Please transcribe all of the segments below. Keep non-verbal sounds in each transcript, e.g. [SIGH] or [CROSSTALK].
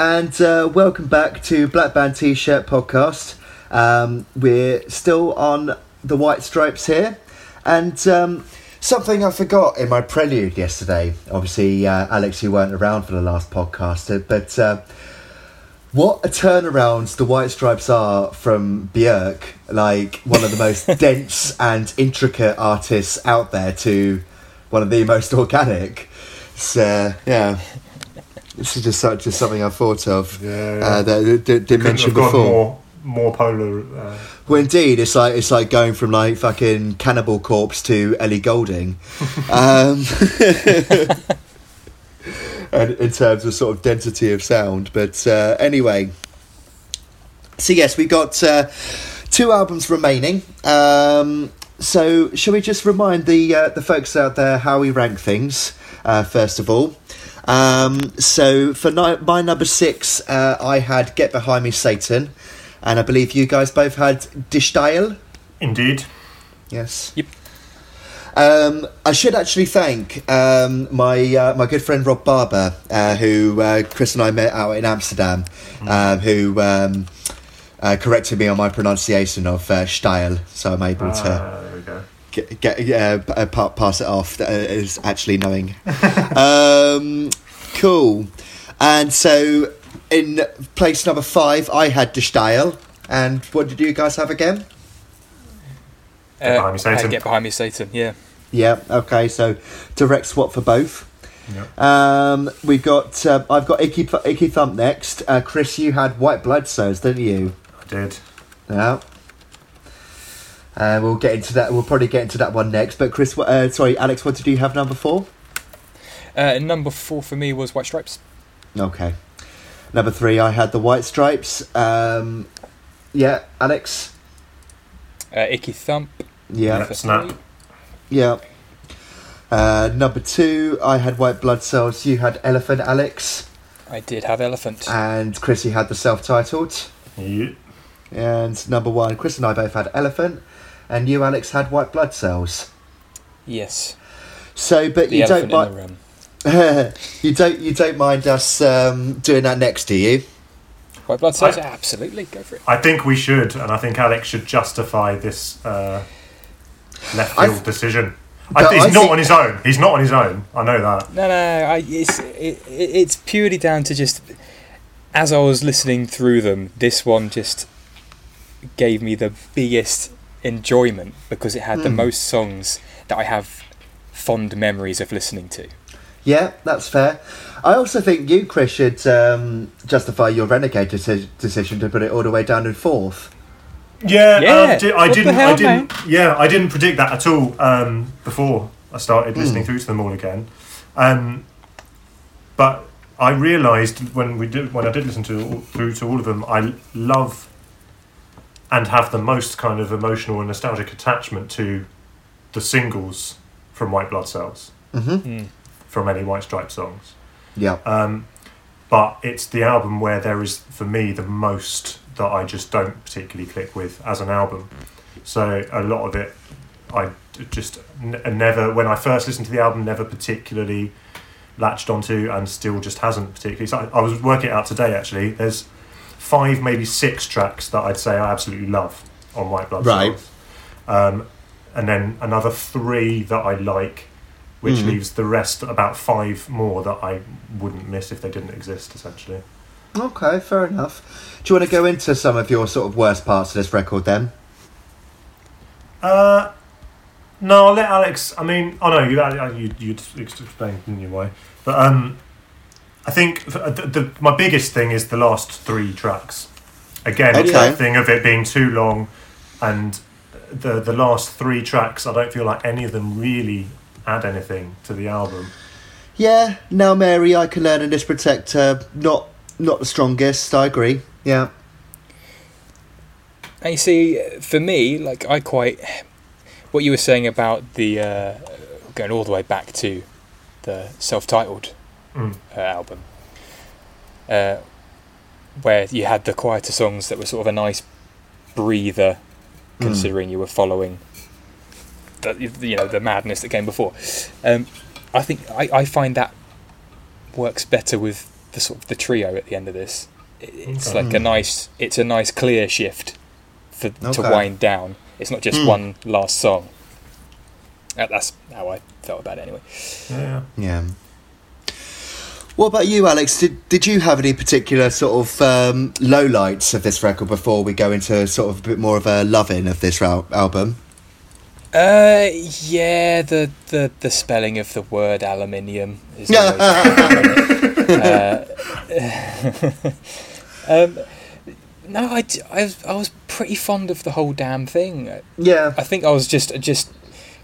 and uh, welcome back to Black Band T shirt podcast. Um, we're still on the white stripes here, and um, something I forgot in my prelude yesterday. Obviously, uh, Alex, you weren't around for the last podcast, uh, but uh, what a turnaround the white stripes are from Björk, like one of the most [LAUGHS] dense and intricate artists out there, to one of the most organic. So, yeah. This is just, such, just something I thought of Yeah, yeah. uh, that I didn't mention before. more more polar. Uh, Well, indeed, it's like it's like going from like fucking Cannibal Corpse to Ellie Goulding, [LAUGHS] um, [LAUGHS] and in terms of sort of density of sound. But uh, anyway, so yes, we've got uh, two albums remaining. Um, so shall we just remind the uh, the folks out there how we rank things uh, first of all? Um, so for ni- my number six, uh, I had "Get Behind Me, Satan," and I believe you guys both had "Dishtail." indeed. Yes. Yep. Um, I should actually thank um, my uh, my good friend Rob Barber, uh, who uh, Chris and I met out in Amsterdam, um, who um, uh, corrected me on my pronunciation of uh, Stijl, so I'm able to Uh, there we go. get, get uh, p- uh, pa- pass it off uh, as actually knowing. [LAUGHS] um, cool. And so in place number five, I had De Stijl. And what did you guys have again? Get behind me, I Satan. Get behind me, Satan. Yeah. Yeah. Okay. So direct swap for both. Yep. Um, we've got. Uh, I've got Icky, Icky Thump next. Uh, Chris, you had White Blood Cells, didn't you? I did. Yeah. Uh, we'll get into that. We'll probably get into that one next. But Chris, uh, sorry, Alex, what did you have number four? Uh, number four for me was White Stripes. Okay. Number three, I had the White Stripes. Um, yeah, Alex. Uh, Icky Thump. Yeah, Yeah. Snap. yeah. Uh, number two, I had White Blood Cells. You had Elephant, Alex, I did have Elephant. and Chrissy had the self-titled. Yeah. And number one, Chris and I both had Elephant, and you, Alex, had White Blood Cells. yes. So, but The you don't mind. the [LAUGHS] you don't. You don't mind us um, doing that next, do you? White Blood Cells? I- Absolutely. Go for it. I think we should, and I think Alex should justify this uh, left field th- decision. I, he's I not think- on his own. He's not on his own. I know that. No, no, I, it's it, it- it's purely down to just as I was listening through them, this one just gave me the biggest enjoyment because it had the Hmm. most songs that I have fond memories of listening to. Yeah, that's fair. I also think you, Chris, should um, justify your renegade deci- decision to put it all the way down in fourth. Yeah, Yeah, um, di- I what didn't. I hell, didn't. Yeah, I didn't predict that at all um, before I started Hmm. listening through to them all again. Um, but I realised when we did when I did listen to all, through to all of them, I love and have the most kind of emotional and nostalgic attachment to the singles from White Blood Cells Mm-hmm. Mm. from any White Stripe songs. Yeah. Um, but it's the album where there is, for me, the most that I just don't particularly click with as an album. So a lot of it, I just n- never, when I first listened to the album, never particularly latched onto, and still just hasn't particularly. So I, I was working it out today. Actually, there's five, maybe six tracks that I'd say I absolutely love on White Blood Right. Cells. Um, and then another three that I like, which Mhm. leaves the rest about five more that I wouldn't miss if they didn't exist. Essentially, Okay, fair enough. Do you want to go into some of your sort of worst parts of this record then? uh, no, I'll let Alex. I mean, I know you. You you'd explain in your way, but um, I think the, the, my biggest thing is the last three tracks. Again, it's Okay. that thing of it being too long, and the the last three tracks. I don't feel like any of them really add anything to the album. Yeah, now Mary, I can learn and this protector. Not not the strongest. I agree. Yeah. And you see, for me, like I quite what you were saying about the uh, going all the way back to the self-titled Mm. uh, album, uh, where you had the quieter songs that were sort of a nice breather, Mm. considering you were following the you know the madness that came before. Um, I think I, I find that works better with the sort of the trio at the end of this. It's Okay. like a nice, it's a nice clear shift for to wind down. It's not just Hmm. one last song. That's how I felt about it anyway. Yeah. Yeah. What about you, Alex? Did did you have any particular sort of um, lowlights of this record before we go into sort of a bit more of a loving of this al- album? Uh, yeah, the, the, the spelling of the word aluminium is always uh, [LAUGHS] um, no, I, d- I, was- I was pretty fond of the whole damn thing. Yeah. I think I was just just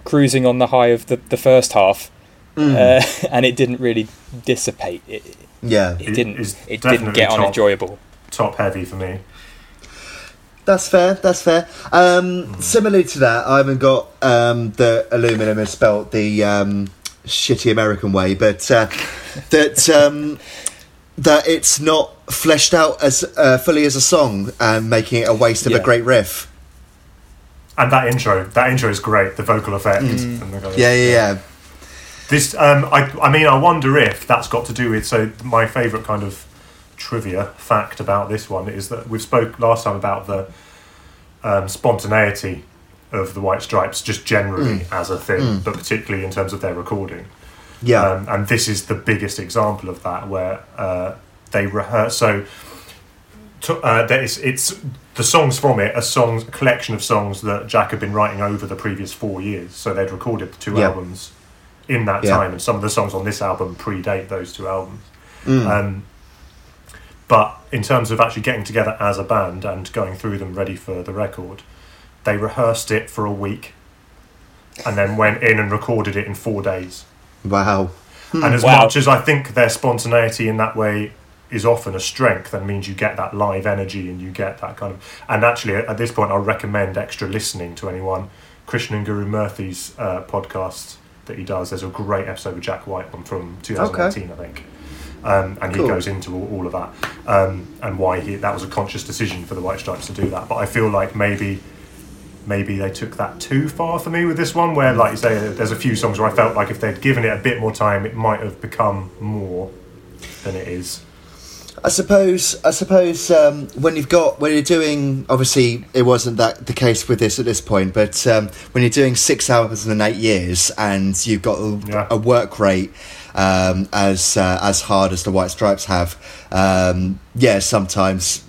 cruising on the high of the, the first half, Mm. uh, [LAUGHS] and it didn't really dissipate. It, yeah. it It didn't is it didn't get top. unenjoyable. Top heavy for me. That's fair. That's fair. Um, Similarly to that, I haven't got um, the aluminum is spelt the um, shitty American way, but uh, [LAUGHS] that um, that it's not fleshed out as uh, fully as a song and making it a waste of a great riff. And that intro, that intro is great. The vocal effect. Mm. and the kind Yeah, yeah, yeah. This, um, I, I mean, I wonder if that's got to do with. So, my favourite kind of trivia fact about this one is that we spoke last time about the um, spontaneity of the White Stripes, just generally as a thing, Mm. but particularly in terms of their recording. Yeah. Um, and this is the biggest example of that, where uh, they rehearse. So, to, uh, there is, it's the songs from it are songs, a collection of songs that Jack had been writing over the previous four years. So they'd recorded the two Yeah. albums in that Yeah. time, and some of the songs on this album predate those two albums. Mm. Um, but in terms of actually getting together as a band and going through them ready for the record, they rehearsed it for a week, and then went in and recorded it in four days. wow. And as Wow. much as I think their spontaneity in that way is often a strength and means you get that live energy and you get that kind of. And actually, at this point, I'll recommend extra listening to anyone. Krishnan Guru Murthy's uh, podcast that he does, there's a great episode with Jack White one from 2018, I think. Um, and he Cool. goes into all, all of that um, and why he, that was a conscious decision for the White Stripes to do that. But I feel like maybe maybe they took that too far for me with this one where like you say there's a few songs where i felt like if they'd given it a bit more time it might have become more than it is I suppose. I suppose um, when you've got when you're doing obviously it wasn't that the case with this at this point, but um, when you're doing six albums in eight years and you've got a, Yeah. a work rate um, as uh, as hard as the White Stripes have, um, yeah, sometimes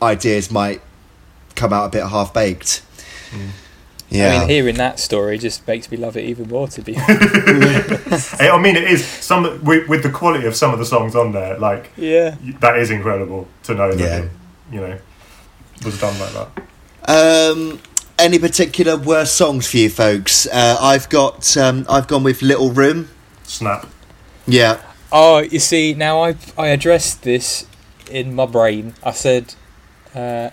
ideas might come out a bit half baked. Yeah, I mean, hearing that story just makes me love it even more. To be [LAUGHS] i mean it is some with, with the quality of some of the songs on there like yeah. that is incredible to know that Yeah. it, you know was done like that Um, any particular worst songs for you folks? Uh, I've got. Um, I've gone with Little Room. snap Yeah. Oh, you see, now I I addressed this in my brain. I said, uh,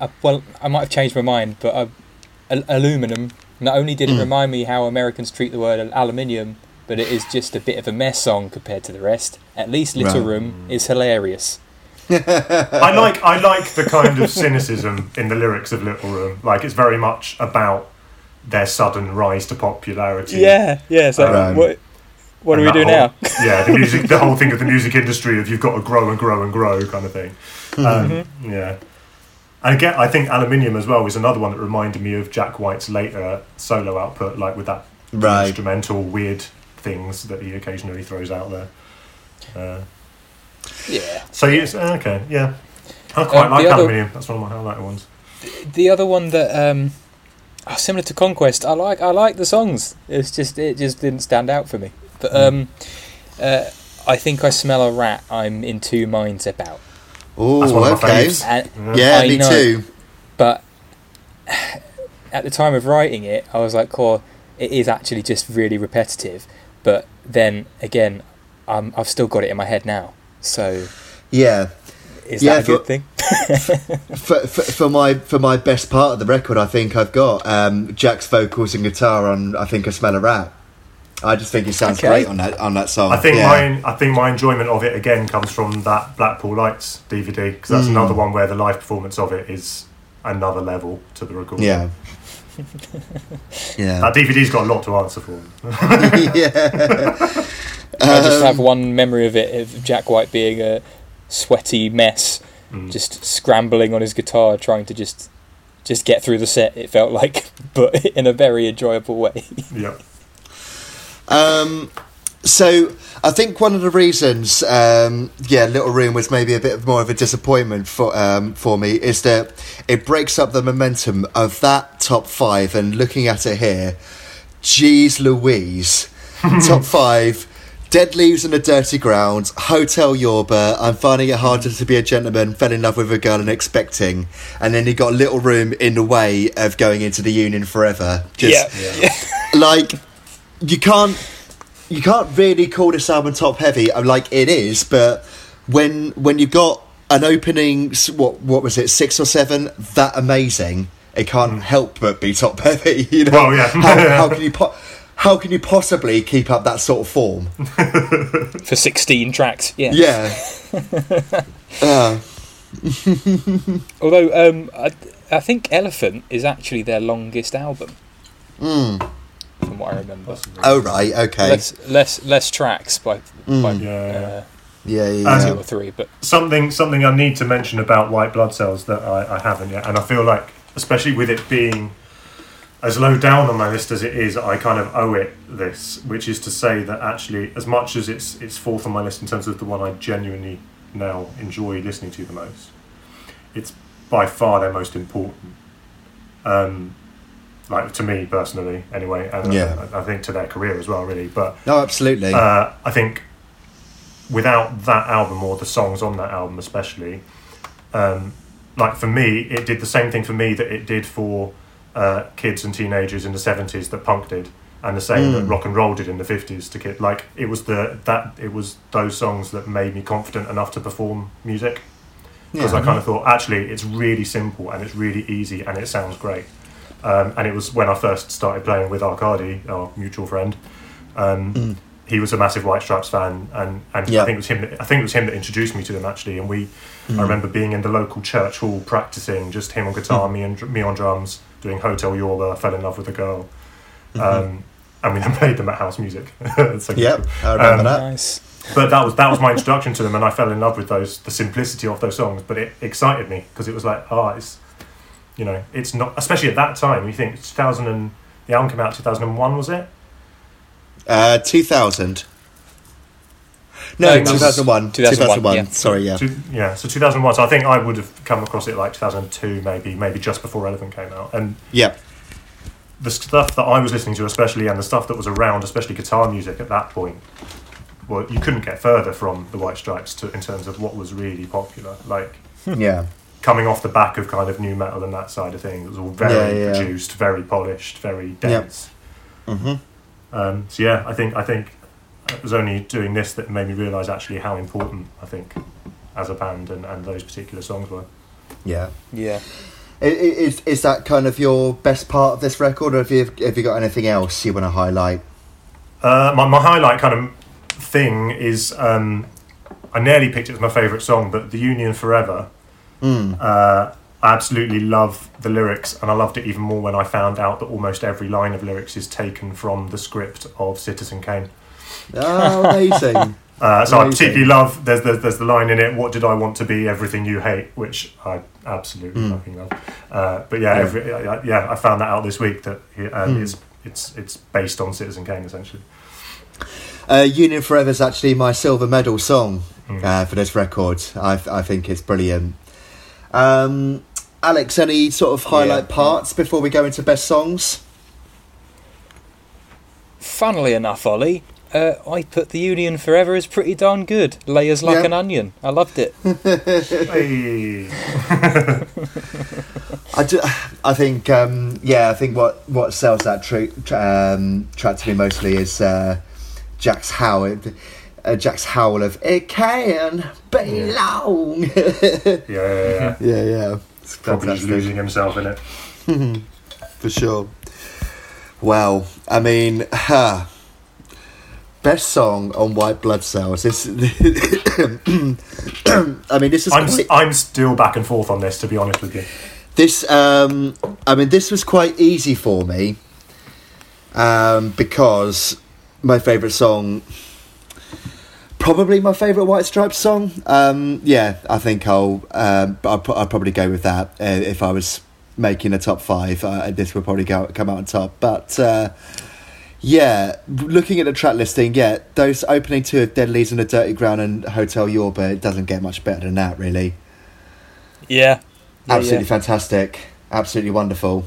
I, well, I might have changed my mind, but I, al- aluminum. Not only did it Mm. remind me how Americans treat the word aluminium, but it is just a bit of a mess song compared to the rest. At least Little Right. Room is hilarious. [LAUGHS] i like i like the kind of cynicism in the lyrics of little room like it's very much about their sudden rise to popularity Yeah, yeah. So Right. what what do we do that now? yeah, the music, [LAUGHS] the whole thing of the music industry of you've got to grow and grow and grow kind of thing. Um, Yeah, and again, I think Aluminium as well was another one that reminded me of Jack White's later solo output, like with that Right. instrumental weird things that he occasionally throws out there. Uh, Yeah. so yes, okay, yeah, I quite Um, like the other- Aluminium. That's one of my highlighted ones. The other one that um, oh, similar to Conquest, I like I like the songs. It's just it just didn't stand out for me. But um, uh, I think I smell a rat. I'm in two minds about. Oh, That's my okay. faves. And, Yeah, I me know. too. But at the time of writing it, I was like, "Cool, it is actually just really repetitive." But then again, um, I've still got it in my head now. So Yeah. is Yeah, that a good thing? [LAUGHS] For, for, for my for my best part of the record, I think I've got um, Jack's vocals and guitar on. I think I smell a rat. I just think he sounds Okay. great on that on that song. I think yeah. my I think my enjoyment of it again comes from that Blackpool Lights DVD because that's Mm. another one where the live performance of it is another level to the recording. Yeah, [LAUGHS] Yeah. That DVD's got a lot to answer for. [LAUGHS] [LAUGHS] yeah. I just Um, have one memory of it of Jack White being a sweaty mess, Mm. just scrambling on his guitar, trying to just just get through the set. It felt like, but in a very enjoyable way. yeah. Um, so I think one of the reasons, um, yeah, Little Room was maybe a bit more of a disappointment for um, for me is that it breaks up the momentum of that top five. And looking at it here, geez Louise, [LAUGHS] top five. Dead Leaves in the Dirty Ground, Hotel Yorba, I'm finding it harder to be a gentleman, fell in love with a girl and expecting. And then he got Little Room in the way of going into the Union forever. Just, yeah. like you can't you can't really call this album top heavy I'm like it is but when when you've got an opening what what was it six or seven that amazing it can't help but be top heavy [LAUGHS] you know Well, yeah. how, [LAUGHS] how can you po- how can you possibly keep up that sort of form [LAUGHS] for 16 tracks. Yeah. yeah uh, Although um, I, I think Elephant is actually their longest album, mm. From what I remember. oh right okay Less less less tracks by, by Mm. Yeah, uh, yeah yeah, Um, yeah. two or three, but something something I need to mention about white blood cells that I, I haven't yet, and I feel like, especially with it being as low down on my list as it is, I kind of owe it this, which is to say that actually, as much as it's it's fourth on my list in terms of the one I genuinely now enjoy listening to the most, it's by far their most important. Um, like to me personally, anyway, and Yeah. I, I think to their career as well, really. But no absolutely uh, I think without that album or the songs on that album, especially, um, like for me, it did the same thing for me that it did for uh, kids and teenagers in the seventies that punk did, and the same that Mm. rock and roll did in the fifties to kid. Like it was the that it was those songs that made me confident enough to perform music because Yeah. I kind of thought actually it's really simple and it's really easy and it sounds great. Um, and it was when I first started playing with Arcady, our mutual friend. Um, Mm. He was a massive White Stripes fan, and, and Yeah. I think it was him. That, I think it was him that introduced me to them actually. And we, Mm. I remember being in the local church hall practicing, just him on guitar, me and me on drums, doing Hotel Yorba. I fell in love with a girl, um, and we then [LAUGHS] played them at house music. [LAUGHS] So- yep I remember um, that nice. but that was that was my introduction to them, and I fell in love with those the simplicity of those songs. But it excited me because it was like, oh, it's you know, it's not especially at that time. You think two thousand and the album came out two thousand and one, was it? Uh, 2000. No, No, 2001. 2001, 2001. yeah. Sorry, yeah. Two, yeah. So two thousand one. So I think I would have come across it like two thousand and two, maybe, maybe just before Elephant came out, and Yeah. the stuff that I was listening to, especially, and the stuff that was around, especially guitar music at that point. Well, you couldn't get further from the White Stripes to, in terms of what was really popular. Like Yeah. Coming off the back of kind of nu metal and that side of things. It was all very Yeah, yeah. produced, very polished, very dense. hmm Um, so yeah, I think I think it was only doing this that made me realise actually how important I think as a band and, and those particular songs were. Yeah. Yeah. I- i- Is, is that kind of your best part of this record, or have you, have you got anything else you want to highlight? Uh, my, my highlight kind of thing is um, I nearly picked it as my favourite song, but The Union Forever. Mm. Uh, I absolutely love the lyrics, and I loved it even more when I found out that almost every line of lyrics is taken from the script of Citizen Kane. Oh, amazing. [LAUGHS] Uh, so I particularly love there's, there's there's the line in it. What did I want to be? Everything you hate, which I absolutely Mm. fucking love. Uh, but yeah, Yeah. every, yeah, yeah, I found that out this week that um, Mm. it's it's it's based on Citizen Kane essentially. Uh, Union Forever is actually my silver medal song Mm. uh, for this record. I, I think it's brilliant. Um, Alex, any sort of highlight Yeah. parts before we go into best songs? Funnily enough, Ollie, uh, I put the Union Forever is pretty darn good. Layers like Yeah. an onion. I loved it. [LAUGHS] I, do, I think um, yeah I think what what sells that tra- tra- um, track to me mostly is uh, Jack's howl uh, Jack's howl of it can be Yeah. long [LAUGHS] yeah, yeah, yeah. yeah yeah it's Probably just fantastic losing himself in it. [LAUGHS] for sure well I mean huh, best song on White Blood Cells this [COUGHS] I mean this is I'm quite, I'm still back and forth on this to be honest with you. This, um, I mean, this was quite easy for me um, because my favourite song, probably my favourite White Stripes song. Um, yeah, I think I'll, um, I'll, I'll probably go with that uh, if I was making a top five. Uh, this would probably go, come out on top. But uh, yeah, looking at the track listing, yeah, those opening two of Dead Leaves in the Dirty Ground and Hotel Yorba, it doesn't get much better than that, really. Yeah. Yeah, Absolutely yeah. fantastic. Absolutely wonderful.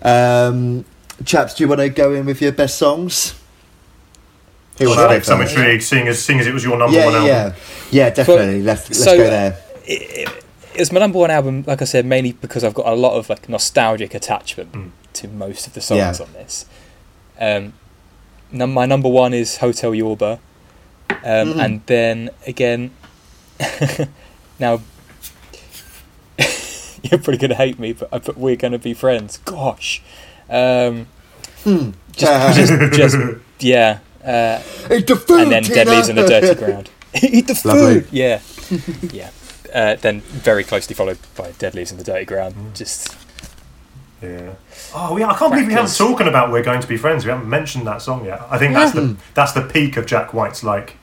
Um, chaps, do you want to go in with your best songs? Who wants to Well, some intrigue, seeing as, seeing as it was your number Yeah, one yeah, album. yeah, yeah, definitely. let's let's so, go uh, there. It, it, it's my number one album, like I said, mainly because I've got a lot of like nostalgic attachment Mm. to most of the songs Yeah. on this. Um, num- my number one is Hotel Yorba, um, Mhm. and then again, [LAUGHS] now [LAUGHS] you're probably gonna hate me, but I put "We're Gonna Be Friends." Gosh, um, Hmm. just, just, [LAUGHS] just yeah, uh, Eat the food, and then Dead Tina! Leaves in the Dirty Ground. [LAUGHS] Eat the Lovely. food. Yeah, [LAUGHS] yeah. Uh, then very closely followed by Dead Leaves in the Dirty Ground. Mm. Just Yeah. Oh, yeah. I can't believe we haven't Crackers. talking about "We're Going to Be Friends." We haven't mentioned that song yet. I think that's the that's the peak of Jack White's like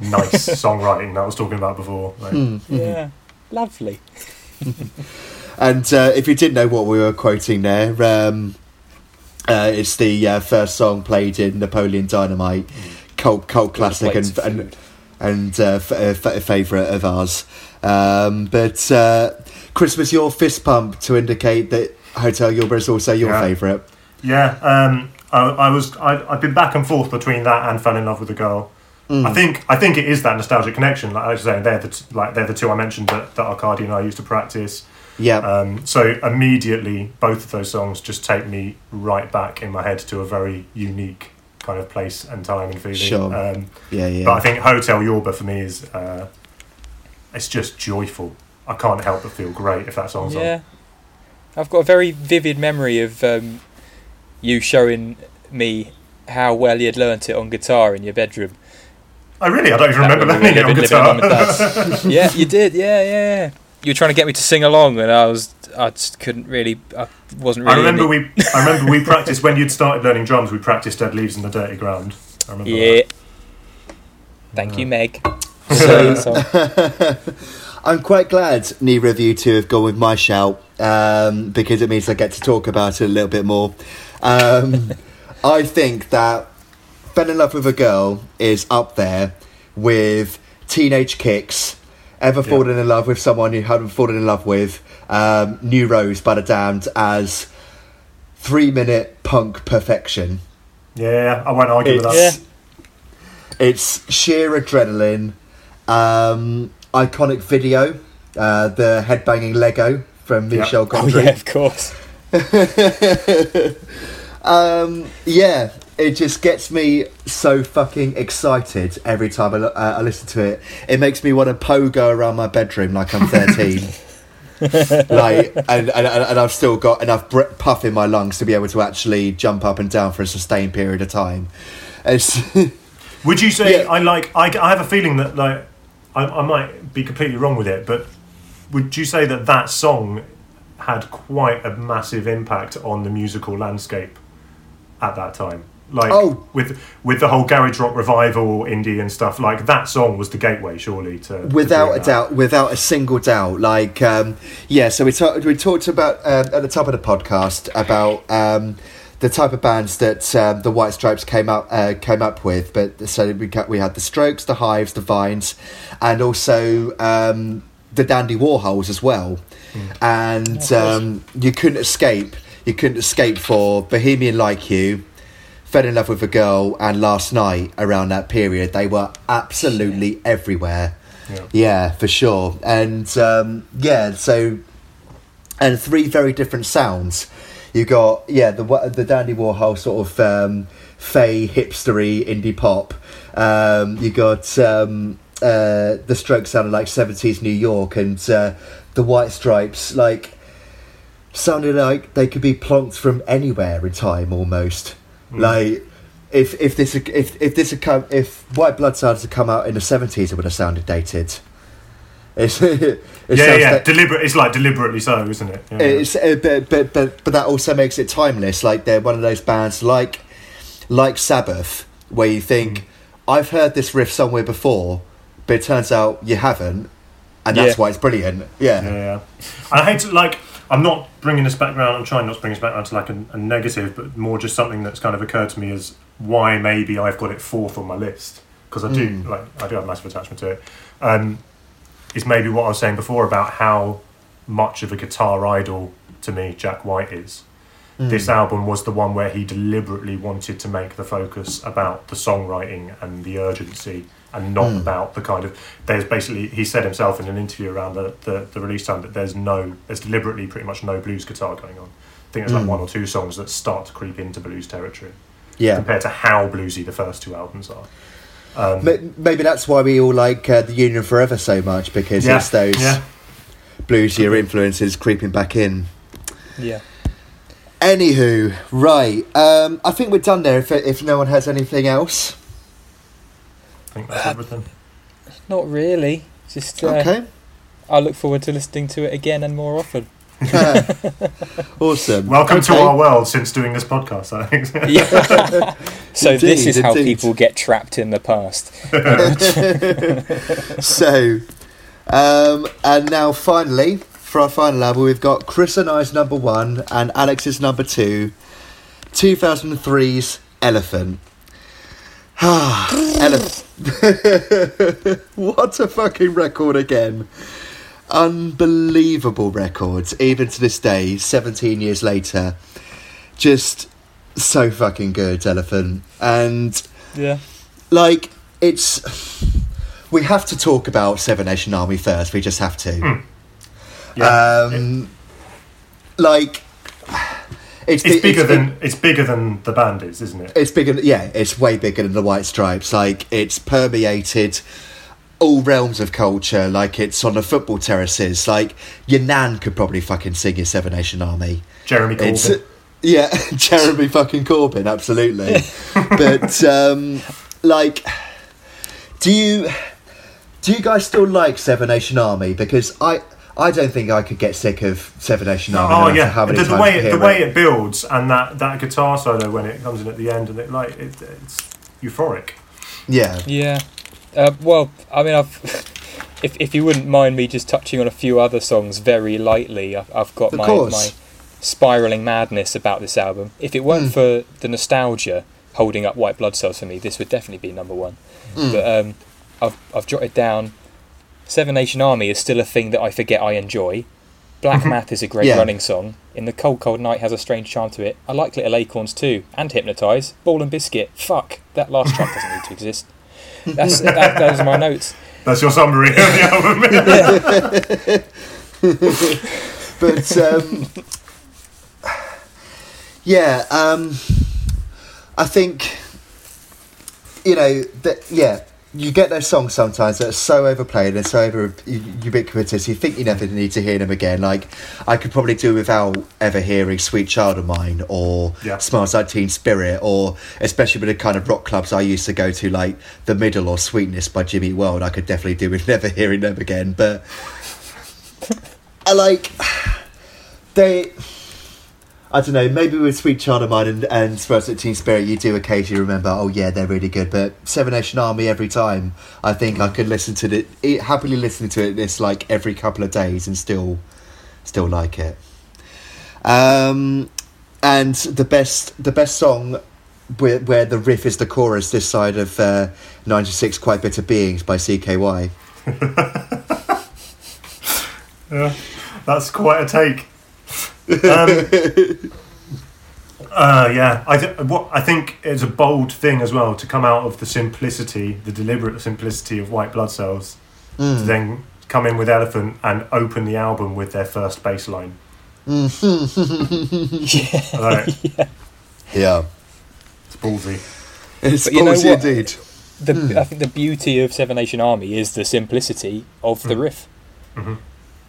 nice [LAUGHS] songwriting that I was talking about before. Like, Hmm, mhm. yeah, lovely. And uh, if you didn't know what we were quoting there, um, uh, it's the uh, first song played in Napoleon Dynamite, cult cult classic and and, and uh, f- uh, f- favourite of ours. Um, but uh, Christmas, your fist pump to indicate that Hotel Yorba is also your Yeah. favourite. Yeah, um, I, I was I, I've been back and forth between that and "Fell in Love with a Girl." Mm. I think I think it is that nostalgic connection. Like I was saying, they're the t- like they're the two I mentioned that, that Arcadia and I used to practice. Yeah, Um, so immediately, both of those songs just take me right back in my head to a very unique kind of place and time and feeling. Sure. Um, yeah, yeah. But I think Hotel Yorba for me is uh, it's just joyful. I can't help but feel great if that song's on. Yeah, I've got a very vivid memory of um, you showing me how well you'd learnt it on guitar in your bedroom. I really, I don't even Back remember learning it on living- living guitar. Mum and Dad's. yeah, you did. Yeah, yeah. Yeah. You were trying to get me to sing along, and I was, I just couldn't really, I wasn't really. I remember we, I remember we practiced when you'd started learning drums. We practiced "Dead Leaves in the Dirty Ground." I remember Yeah. that. Thank you, Meg. [LAUGHS] So- So- I'm quite glad neither of you two have gone with my shout um, because it means I get to talk about it a little bit more. Um, [LAUGHS] I think that Fell in Love with a Girl is up there with Teenage Kicks, Ever Yeah. Fallen in Love with Someone You Haven't Fallen in Love with, um, New Rose by the Damned as three minute punk perfection. Yeah, I won't argue with that. It's, it's sheer adrenaline, um, iconic video, uh, the headbanging Lego from Yeah. Michel oh Gondry. yeah, of course. [LAUGHS] um, yeah, it just gets me so fucking excited every time I, uh, I listen to it. It makes me want to pogo around my bedroom like I'm 13. [LAUGHS] like, and, and, and I've still got enough br- puff in my lungs to be able to actually jump up and down for a sustained period of time. It's [LAUGHS] Would you say Yeah. I like? I, I have a feeling that like I, I might be completely wrong with it, but would you say that that song had quite a massive impact on the musical landscape at that time? Like Oh. with with the whole garage rock revival, indie and stuff. Like that song was the gateway, surely to to without doing a that. doubt without a single doubt like um yeah so we talked we talked about um, at the top of the podcast about um the type of bands that um, the White Stripes came up uh, came up with, but so we got, we had the Strokes, the Hives, the Vines, and also um, the Dandy Warhols as well. And course. um, you couldn't escape. You couldn't escape for Bohemian Like You, Fell in Love with a Girl, and Last Night. Around that period, they were absolutely everywhere. Yeah. Yeah, for sure. And um, yeah, so and three very different sounds. You got yeah the the Dandy Warhol sort of um, fey hipstery indie pop. Um, you got um, uh, the Strokes sounded like seventies New York, and uh, the White Stripes like sounded like they could be plonked from anywhere in time almost. Like if if this if if this had come if White Blood Cells had come out in the seventies, it would have sounded dated. It's, [LAUGHS] it yeah, yeah, like- deliberate. It's like deliberately so, isn't it? Yeah, It's, uh, but, but but but that also makes it timeless. Like they're one of those bands like like Sabbath, where you think I've heard this riff somewhere before, but it turns out you haven't, and that's Yeah. why it's brilliant. Yeah, yeah, yeah. I hate to like. I'm not bringing this back around. I'm trying not to bring this back around to like a, a negative, but more just something that's kind of occurred to me is why maybe I've got it fourth on my list because I do Mm. like I do have a massive attachment to it. Um, is maybe what I was saying before about how much of a guitar idol to me Jack White is. This album was the one where he deliberately wanted to make the focus about the songwriting and the urgency and not Mm. about the kind of there's basically he said himself in an interview around the, the, the release time that there's no there's deliberately pretty much no blues guitar going on. I think there's like Mm. one or two songs that start to creep into blues territory yeah. compared to how bluesy the first two albums are. Um, Maybe that's why we all like uh, the Union Forever so much because yeah, it's those yeah. bluesier influences creeping back in. Yeah. Anywho, right. Um, I think we're done there. If if no one has anything else, I think that's everything. Not really. Just uh, okay. I look forward to listening to it again and more often. [LAUGHS] awesome. Welcome to our world since doing this podcast. I think. [LAUGHS] Yeah. [LAUGHS] so this Indeed, is how people get trapped in the past. so, um, and now finally, for our final album, we've got Chris and I's number one and Alex's number two, 2003's Elephant. Ah, [SIGHS] Elephant. [LAUGHS] what a fucking record again. Unbelievable records, even to this day, 17 years later. Just so fucking good, Elephant. And Yeah. like it's we have to talk about Seven Nation Army first. We just have to. Hmm. Yeah. Um, like it's, it's bigger it's, than it's bigger than the band is, isn't it? it's bigger. Yeah, it's way bigger than the White Stripes. Like it's permeated all realms of culture. Like it's on the football terraces. Like your nan could probably fucking sing your Seven Nation Army. Jeremy It's Corbyn. yeah, [LAUGHS] Jeremy fucking Corbyn, absolutely. [LAUGHS] but um, like, do you do you guys still like Seven Nation Army? Because I I don't think I could get sick of Seven Nation Army. Oh matter yeah, how the, many the times way hear the way it. it builds and that, that guitar solo when it comes in at the end and it like it, it's euphoric. yeah, Yeah. Uh, well, I mean, I've. [LAUGHS] If, if you wouldn't mind me just touching on a few other songs very lightly, I've, I've got Of my, course. my spiraling madness about this album. If it weren't Mm. for the nostalgia holding up White Blood Cells for me, this would definitely be number one. Mm. But um, I've, I've jotted down Seven Nation Army is still a thing that I forget I enjoy. Black Math is a great Yeah. running song. In the Cold Cold Night has a strange charm to it. I like Little Acorns too, and Hypnotise. Ball and Biscuit. Fuck, that last track doesn't need to exist. That's [LAUGHS] that, those are my notes. That's your summary of the [LAUGHS] album. [LAUGHS] but um, yeah, um, I think you know that. Yeah, you get those songs sometimes that are so overplayed and so over ubiquitous. You think you never need to hear them again. Like I could probably do without ever hearing "Sweet Child of Mine" or Yeah. "Smells Like Teen Spirit," or especially with the kind of rock clubs I used to go to, like "The Middle" or "Sweetness" by Jimmy World. I could definitely do with [LAUGHS] never hearing them again. But I like they. I don't know. Maybe with Sweet Child of Mine and, and Smells Like Teen Spirit, you do occasionally remember. Oh yeah, they're really good. But Seven Nation Army, every time I think I could listen to it, it happily listen to it this like every couple of days and still, still like it. Um, and the best, the best song. Where, where the riff is the chorus this side of uh, 96 Quite Bitter Beings by CKY. [LAUGHS] Yeah, that's quite a take. Um, [LAUGHS] uh, yeah, I th- what I think it's a bold thing as well to come out of the simplicity, the deliberate simplicity of White Blood Cells, to Mm. then come in with Elephant and open the album with their first bass line. [LAUGHS] Like, [LAUGHS] Yeah. it's ballsy. It's But you know ballsy what? indeed. The, Hmm. I think the beauty of Seven Nation Army is the simplicity of the Mm. riff.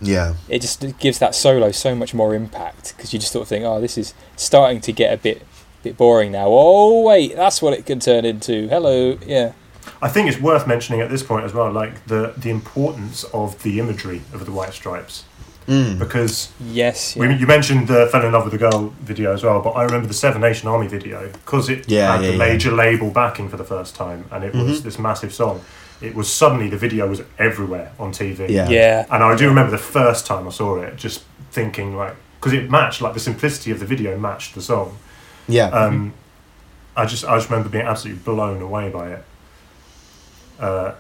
Yeah. It just it gives that solo so much more impact because you just sort of think, oh, this is starting to get a bit bit boring now. Oh wait, that's what it can turn into. Hello, yeah. I think it's worth mentioning at this point as well, like the the importance of the imagery of the White Stripes, Mm. because Yes. we, you mentioned the "Fell in Love with a Girl" video as well, but I remember the Seven Nation Army video because it Yeah, had yeah, the yeah. major label backing for the first time, and it was Mhm. this massive song. It was suddenly the video was everywhere on TV. Yeah. Yeah. And I do remember the first time I saw it, just thinking like, because it matched, like the simplicity of the video matched the song. Yeah. Um, I just I just remember being absolutely blown away by it. Uh,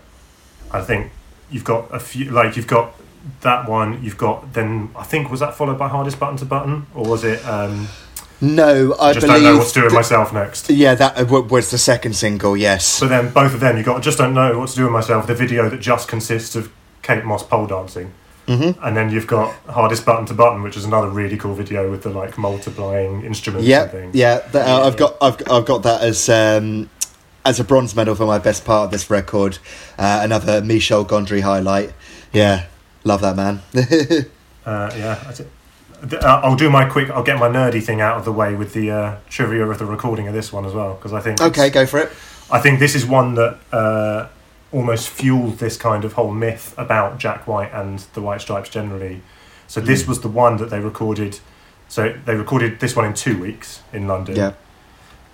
I think you've got a few, like you've got that one. You've got then I think was that followed by hardest button to button, or was it? Um, no, I just don't know what to do with th- myself next. yeah, that uh, w- was the second single. Yes. So then both of them, you got just don't know what to do with myself. The video that just consists of Kate Moss pole dancing. hmm And then you've got Hardest Button to Button, which is another really cool video with the like multiplying instruments and Yeah, things. yeah. uh, I've got, I've, I've got that as um, as a bronze medal for my best part of this record. Uh, another Michel Gondry highlight. Yeah, love that man. [LAUGHS] Uh, yeah. That's it. Th- uh, I'll do my quick. I'll get my nerdy thing out of the way with the uh, trivia of the recording of this one as well, because I think okay, go for it. I think this is one that uh, almost fueled this kind of whole myth about Jack White and the White Stripes generally. So this Mm. was the one that they recorded. So they recorded this one in two weeks in London. Yeah.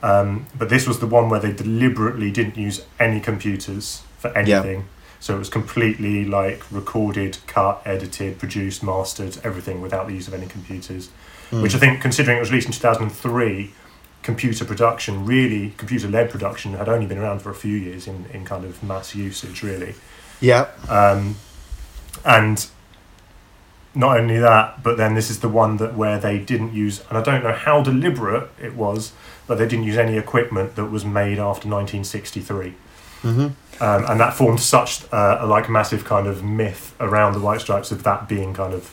Um, but this was the one where they deliberately didn't use any computers for anything. So it was completely like recorded, cut, edited, produced, mastered, everything without the use of any computers. Mm. Which I think, considering it was released in 2003, computer production, really, computer led production, had only been around for a few years in, in kind of mass usage, really. Yeah. Um, and not only that, but then this is the one that where they didn't use, and I don't know how deliberate it was, but they didn't use any equipment that was made after 1963, hmm um, and that formed such uh, a like massive kind of myth around the White Stripes of that being kind of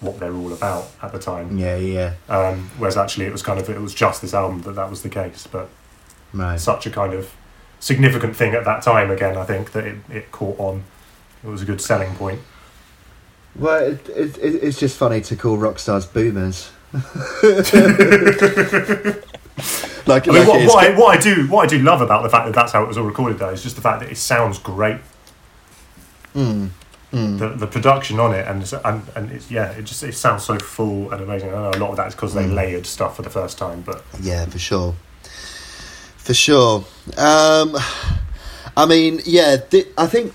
what they're all about at the time. Yeah, yeah. Um, whereas actually it was kind of it was just this album that that was the case, but Right. such a kind of significant thing at that time again. I think that it, it caught on. It was a good selling point. Well, it, it, it's just funny to call rock stars boomers. [LAUGHS] [LAUGHS] [LAUGHS] like, I mean, like what, what, I, what I do what I do love about the fact that that's how it was all recorded though is just the fact that it sounds great. Mm, mm. The, the production on it and it's- and and it's yeah it just it sounds so full and amazing. I know a lot of that is because they Mm. layered stuff for the first time, but Yeah, for sure. For sure. Um, I mean, yeah, thi- I think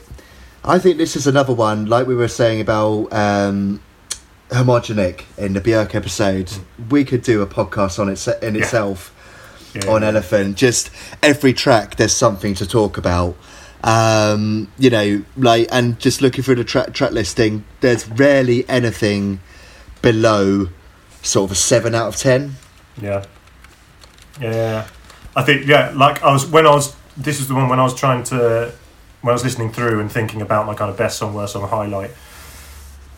I think this is another one, like we were saying about um, Homogenic in the Björk episode. We could do a podcast on it in itself yeah, on yeah. Elephant. Just every track, there's something to talk about. Um, you know, like, and just looking through the track track listing, there's rarely anything below sort of a seven out of ten. Yeah. Yeah, yeah, yeah. I think yeah, like I was when I was this is the one when I was trying to when I was listening through and thinking about my kind of best song, worst song, highlight.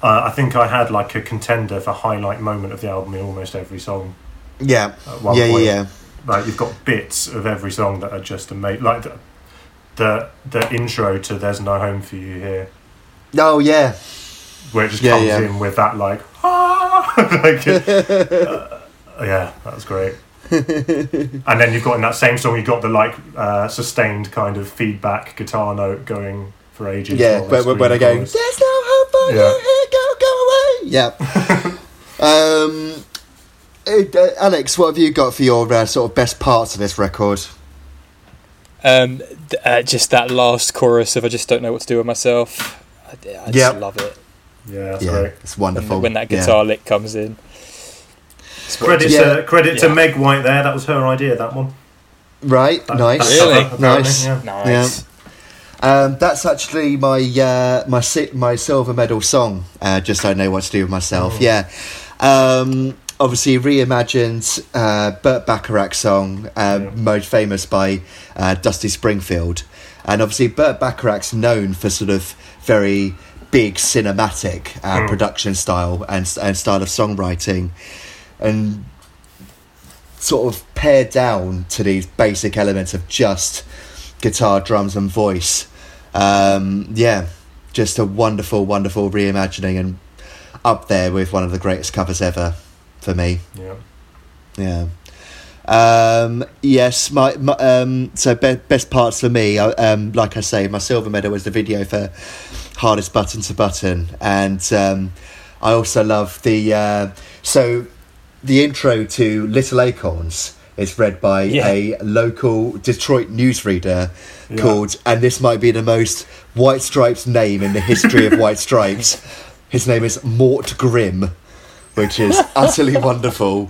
Uh, I think I had like a contender for highlight moment of the album in almost every song. Yeah, yeah, yeah, point. yeah. Like you've got bits of every song that are just amazing. Like the, the the intro to "There's No Home for You Here," Oh yeah, where it just Yeah, comes yeah. in with that like, ah! [LAUGHS] like uh, yeah, that's great. [LAUGHS] and then you've got in that same song, you've got the like uh, sustained kind of feedback guitar note going for ages. yeah. while Where, where, where they go, there's no Yeah. you, go, go away. Yeah. [LAUGHS] um, uh, Alex, what have you got for your uh, sort of best parts of this record? Um, th- uh, just that last chorus of "I just don't know what to do with myself." I, I just Yep. love it. Yeah, yeah, great. it's wonderful. when that Yeah. guitar lick comes in. Credit Yeah. to credit to Yeah. Meg White there. That was her idea. That one. Right, That- nice. that Really? cover, Nice. Yeah. Nice. Um, that's actually my uh, my si- my silver medal song. Uh, just so I know what to do with myself. Oh. Yeah. Um, obviously reimagined uh, Burt Bacharach song, uh, Yeah. most famous by uh, Dusty Springfield, and obviously Burt Bacharach's known for sort of very big cinematic uh, Mm. production style and and style of songwriting, and sort of pared down to these basic elements of just guitar, drums, and voice. Um, yeah, just a wonderful, wonderful reimagining and up there with one of the greatest covers ever for me. Yeah. Yeah. Um, yes, my, my um, so be- best parts for me. Um, like I say, my silver medal was the video for hardest button to button, and um, I also love the uh, so the intro to Little Acorns is read by Yeah. a local Detroit newsreader Yeah. called, and this might be the most White Stripes name in the history of White Stripes. His name is Mort Grimm, which is [LAUGHS] utterly wonderful.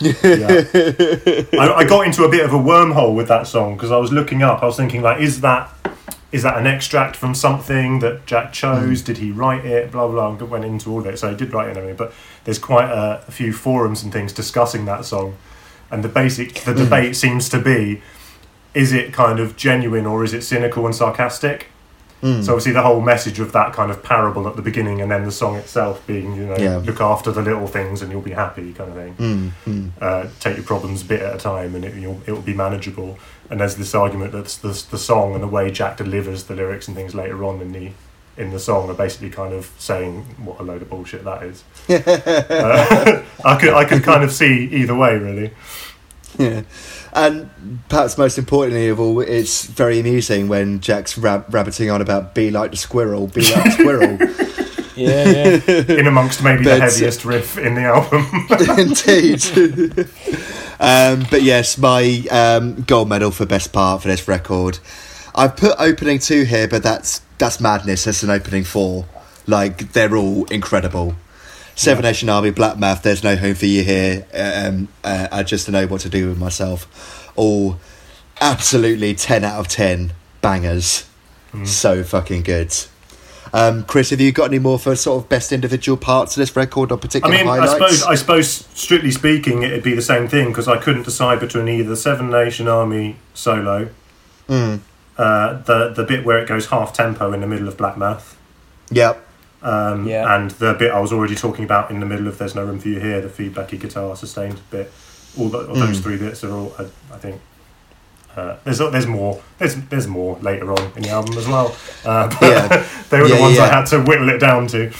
Yeah. I, I got into a bit of a wormhole with that song because I was looking up. I was thinking, like, is that is that an extract from something that Jack chose? Mm. Did he write it? Blah blah. blah. Went into all of it, so he did write it and everything. But there's quite a, a few forums and things discussing that song, and the basic the debate seems to be: is it kind of genuine or is it cynical and sarcastic? Mm. So obviously the whole message of that kind of parable at the beginning, and then the song itself being, you know, Yeah. look after the little things and you'll be happy, kind of thing Mm, mm. uh, take your problems a bit at a time and it, you'll, it will be manageable. And there's this argument that the, the song and the way Jack delivers the lyrics and things later on in the in the song are basically kind of saying what a load of bullshit that is. [LAUGHS] uh, I could I could kind of see either way really. Yeah. And perhaps most importantly of all, it's very amusing when Jack's rab- rabbiting on about be like the squirrel, be like the squirrel. [LAUGHS] Yeah, yeah. In amongst maybe the heaviest riff in the album. [LAUGHS] Indeed. um, but yes, my um, gold medal for best part for this record. I've put opening two here, but that's that's madness. That's an opening four. Like they're all incredible. Seven Yeah. Nation Army, Black Math. There's no home for you here. Um, uh, I just don't know what to do with myself. All absolutely ten out of ten bangers. So fucking good. Um, Chris, have you got any more for sort of best individual parts of this record or I particular mean, I highlights? suppose I suppose strictly speaking, it'd be the same thing because I couldn't decide between either Seven Nation Army solo, Mm, uh, the the bit where it goes half tempo in the middle of Black Math. yep. Um, Yeah. And the bit I was already talking about in the middle of "There's No Room for You Here," the feedbacky guitar sustained bit. All, the, all those Mm. three bits are all, I, I think. Uh, there's there's more there's there's more later on in the album as well, uh, [LAUGHS] but Yeah. [LAUGHS] they were the Yeah, ones I had to whittle it down to.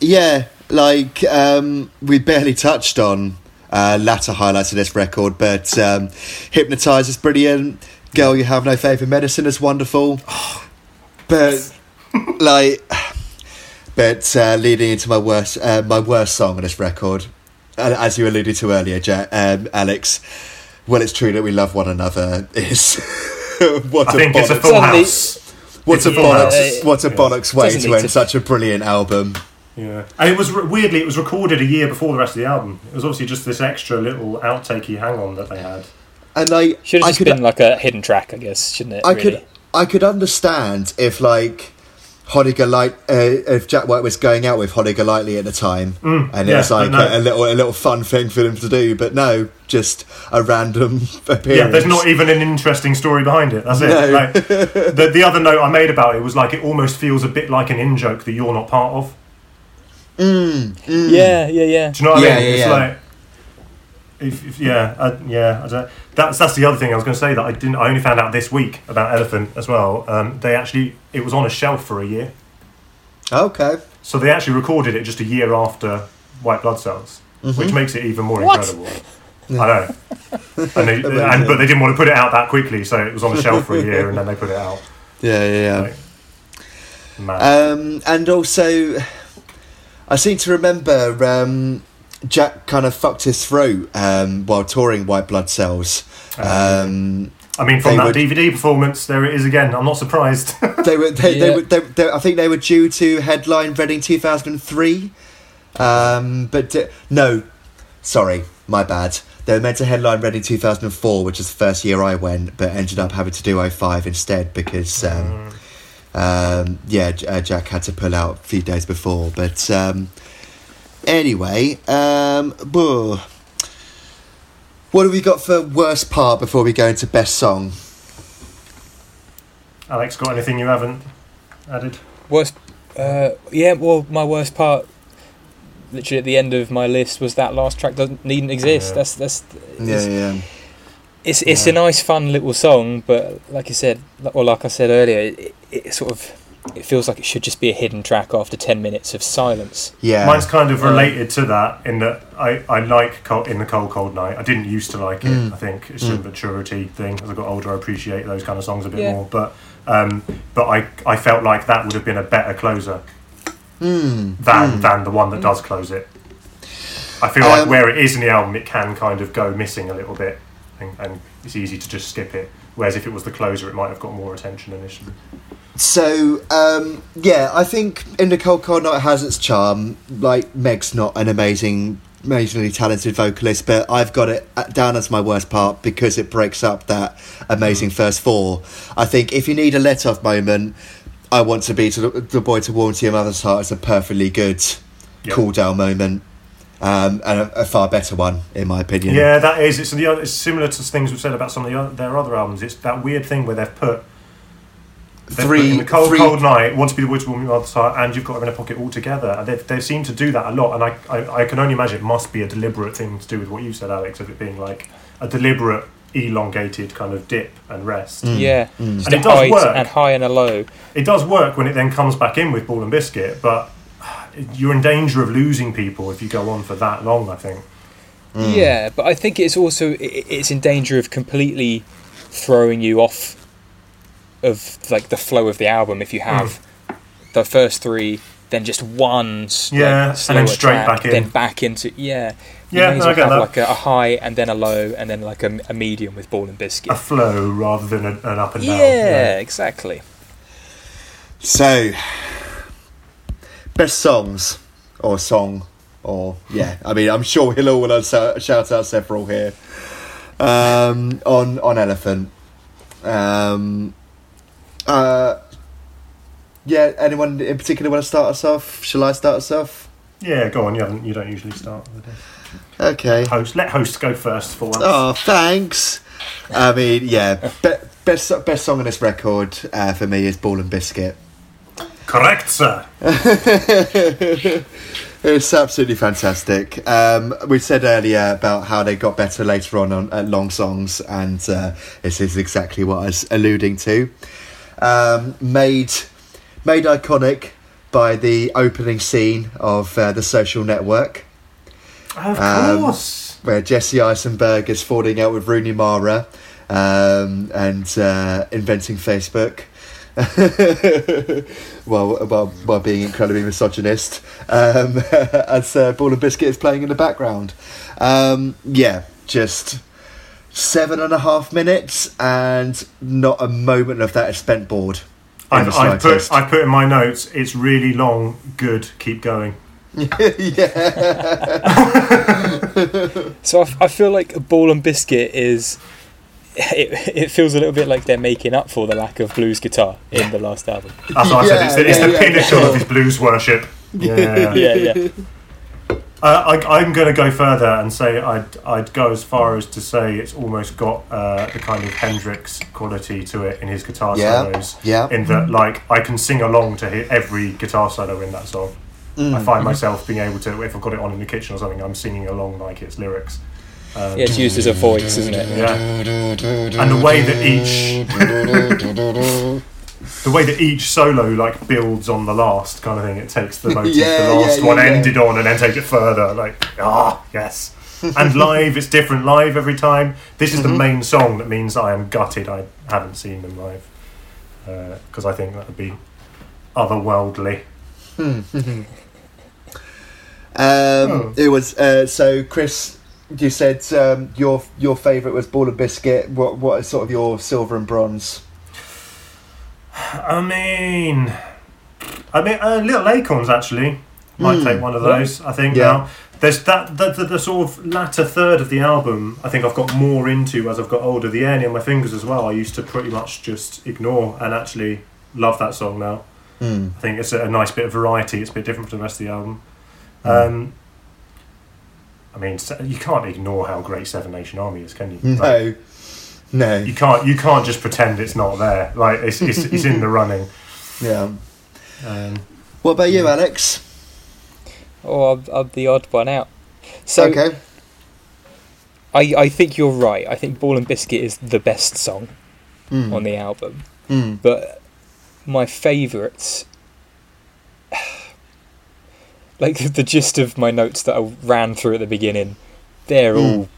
Yeah, like um, we barely touched on uh, latter highlights of this record, but um, "Hypnotize" is brilliant. "Girl, You Have No Faith in Medicine" is wonderful, [SIGHS] but [LAUGHS] like, but uh, leading into my worst, uh, my worst song on this record, as you alluded to earlier, Jack, um, Alex. Well, it's true that we love one another. Is [LAUGHS] what I a think it's a bollocks- full Suddenly- house. what it's a a bollocks! house. What a Yeah. bollocks way to end to- such a brilliant album. Yeah, and it was re- weirdly it was recorded a year before the rest of the album. It was obviously just this extra little outtakey hang on that they had. And I Should have I just could been like a hidden track, I guess, shouldn't it? I really? could I could understand if like Holly Light uh, if Jack White was going out with Holly Golightly at the time, Mm, and it yeah, was like no. a, a little a little fun thing for them to do. But no, just a random appearance. [LAUGHS] Yeah, there's not even an interesting story behind it. That's it. No. Like, [LAUGHS] the the other note I made about it was like it almost feels a bit like an in joke that you're not part of. Mm, mm. Yeah, yeah, yeah. Do you know what Yeah, I mean? yeah, it's yeah. like, if, if yeah, I, yeah. I don't, that's that's the other thing I was going to say that I didn't. I only found out this week about Elephant as well. Um, they actually it was on a shelf for a year, Okay. so they actually recorded it just a year after White Blood Cells, Mm-hmm. which makes it even more What? incredible. I know, and, they, [LAUGHS] and but they didn't want to put it out that quickly, so it was on a shelf for a year, and then they put it out. [LAUGHS] Yeah, yeah, yeah. Like, mad. Um, and also, I seem to remember um, Jack kind of fucked his throat um, while touring White Blood Cells. Uh, Um, I mean, from that would- DVD performance, there it is again. I'm not surprised. [LAUGHS] they were they, they were they, they, I think they were due to headline Reading 2003 um but uh, no. Sorry my bad. They were meant to headline Reading 2004 which is the first year I went but ended up having to do 05 instead because um, um yeah J- uh, Jack had to pull out a few days before. But um anyway um boo. what have we got for worst part before we go into best song Alex, got anything you haven't added? Worst, uh, yeah. Well, my worst part, literally at the end of my list, was that last track doesn't needn't exist. Yeah. That's that's. yeah It's, yeah it's, it's Yeah. a nice, fun little song, but like you said, or like I said earlier, it, it sort of it feels like it should just be a hidden track after ten minutes of silence. Yeah. Mine's kind of Um, related to that in that I, I like cold, in the cold cold night. I didn't used to like it. Mm. I think it's just a maturity thing. As I got older, I appreciate those kind of songs a bit Yeah. more. But um, but I I felt like that would have been a better closer Mm. than Mm. than the one that does close it. I feel like Um, where it is in the album, it can kind of go missing a little bit, and, and it's easy to just skip it. Whereas if it was the closer, it might have got more attention initially. So, um, yeah, I think In the Cold Cold Night has its charm. Like, Meg's not an amazing, amazingly talented vocalist, but I've got it uh, down as my worst part because it breaks up that amazing first four. I think if you need a let off moment, I Want to Be to the, the Boy to Warm to Your Mother's Heart is a perfectly good Yeah. cool down moment. Um, and a, a far better one, in my opinion. Yeah, that is. It's the it's similar to things we've said about some of the their other albums. It's that weird thing where they've put Three, in the cold, three, cold night, want to be the woods woman mother's heart, and you've got them in a pocket all together. And they they seem to do that a lot. And I, I I can only imagine it must be a deliberate thing to do with what you said, Alex, of it being like a deliberate elongated kind of dip and rest. Mm. Yeah, Mm. And it does work. and high and a low. It does work when it then comes back in with Ball and Biscuit, but you're in danger of losing people if you go on for that long. I think. Mm. Yeah, but I think it's also i- i- it's in danger of completely throwing you off of like the flow of the album if you have the first three, then just one, s- like, Yeah, and then straight track, back in. then back into yeah. You Yeah, may as no, I get have that. like a, a high and then a low and then like a, a medium with ball and biscuit. A flow rather than a, an up and down. yeah, exactly. So, best songs or song or yeah, I mean, I'm sure we'll all want shout out several here um, on on Elephant. Um, uh, yeah, anyone in particular want to start us off? Shall I start us off? Yeah, go on. You haven't. You don't usually start. With. Okay. Host. Let host go first for once. Oh, thanks. I mean, yeah, be- best best song on this record uh, for me is Ball and Biscuit. Correct, sir. [LAUGHS] It's absolutely fantastic. Um, we said earlier about how they got better later on on at long songs, and uh, this is exactly what I was alluding to. Um, made made iconic by the opening scene of uh, the Social Network, Of Um, course. where Jesse Eisenberg is falling out with Rooney Mara um, and uh, inventing Facebook. [LAUGHS] while, while, while being incredibly misogynist, um, [LAUGHS] as uh, Ball and Biscuit is playing in the background. Um, yeah, just seven and a half minutes, and not a moment of that is spent bored. I've, I've put. I've put in my notes. It's really long. Good. Keep going. [LAUGHS] yeah, [LAUGHS] So I feel like a ball and biscuit is. It, it feels a little bit like they're making up for the lack of blues guitar in the last album. That's what I said. It's the, it's the yeah, pinnacle yeah. of his blues worship. [LAUGHS] Yeah. Yeah, yeah. Uh, I, I'm going to go further and say I'd, I'd go as far as to say it's almost got uh, the kind of Hendrix quality to it in his guitar Yeah. solos. yeah. In that, like, I can sing along to hit every guitar solo in that song. Mm. I find myself being able to, if I've got it on in the kitchen or something, I'm singing along like it's lyrics. Um, Yeah, it's used as a voice, isn't it? yeah. And the way that each [LAUGHS] the way that each solo like builds on the last kind of thing, it takes the [LAUGHS] motif Yeah, the last yeah, one yeah, ended on and then takes it further. Like ah yes. and [LAUGHS] live, it's different live every time. This is Mm-hmm. the main song that means I am gutted. I haven't seen them live because I think that would be otherworldly. [LAUGHS] Um, Oh. It was uh, so, Chris. You said um, your your favourite was Ball and Biscuit. What what is sort of your silver and bronze? I mean, I mean, uh, Little Acorns actually might Mm. take one of those. I think Yeah. now there's that the, the, the sort of latter third of the album. I think I've got more into as I've got older. The Air Near My Fingers as well. I used to pretty much just ignore and actually love that song now. Hmm. I think it's a, a nice bit of variety. It's a bit different from the rest of the album. Mm. Um, I mean, you can't ignore how great Seven Nation Army is, can you? Like, No, no, you can't. You can't just pretend it's not there. Like it's it's, it's in the [LAUGHS] running. yeah. Um, What about you, Alex? Oh, I'm, I'm the odd one out. So okay. I, I think you're right. I think Ball and Biscuit is the best song Mm. on the album. Mm. But my favourites, [SIGHS] like [LAUGHS] the gist of my notes that I ran through at the beginning, they're Mm. all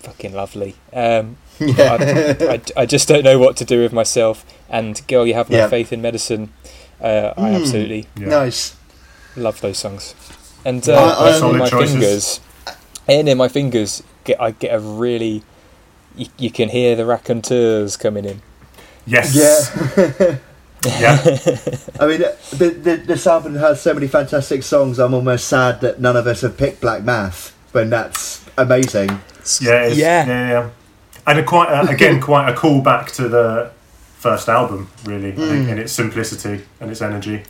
fucking lovely. Um, [LAUGHS] Yeah. I, I, I just don't know what to do with myself. And girl, you have no Yeah. faith in medicine. Uh, I Mm. absolutely Yeah. Nice. love those songs. And Yeah, uh, I- in my choices. fingers, and in my fingers, get I get a really. You, you can hear the raconteurs coming in. Yes. Yeah. [LAUGHS] Yeah. [LAUGHS] I mean, the, the, this album has so many fantastic songs. I'm almost sad that none of us have picked Black Math, when that's amazing. Yeah, it's, Yeah. yeah, yeah, yeah. And a quite a, again, [LAUGHS] quite a callback to the first album, really, I think, in its simplicity and its energy.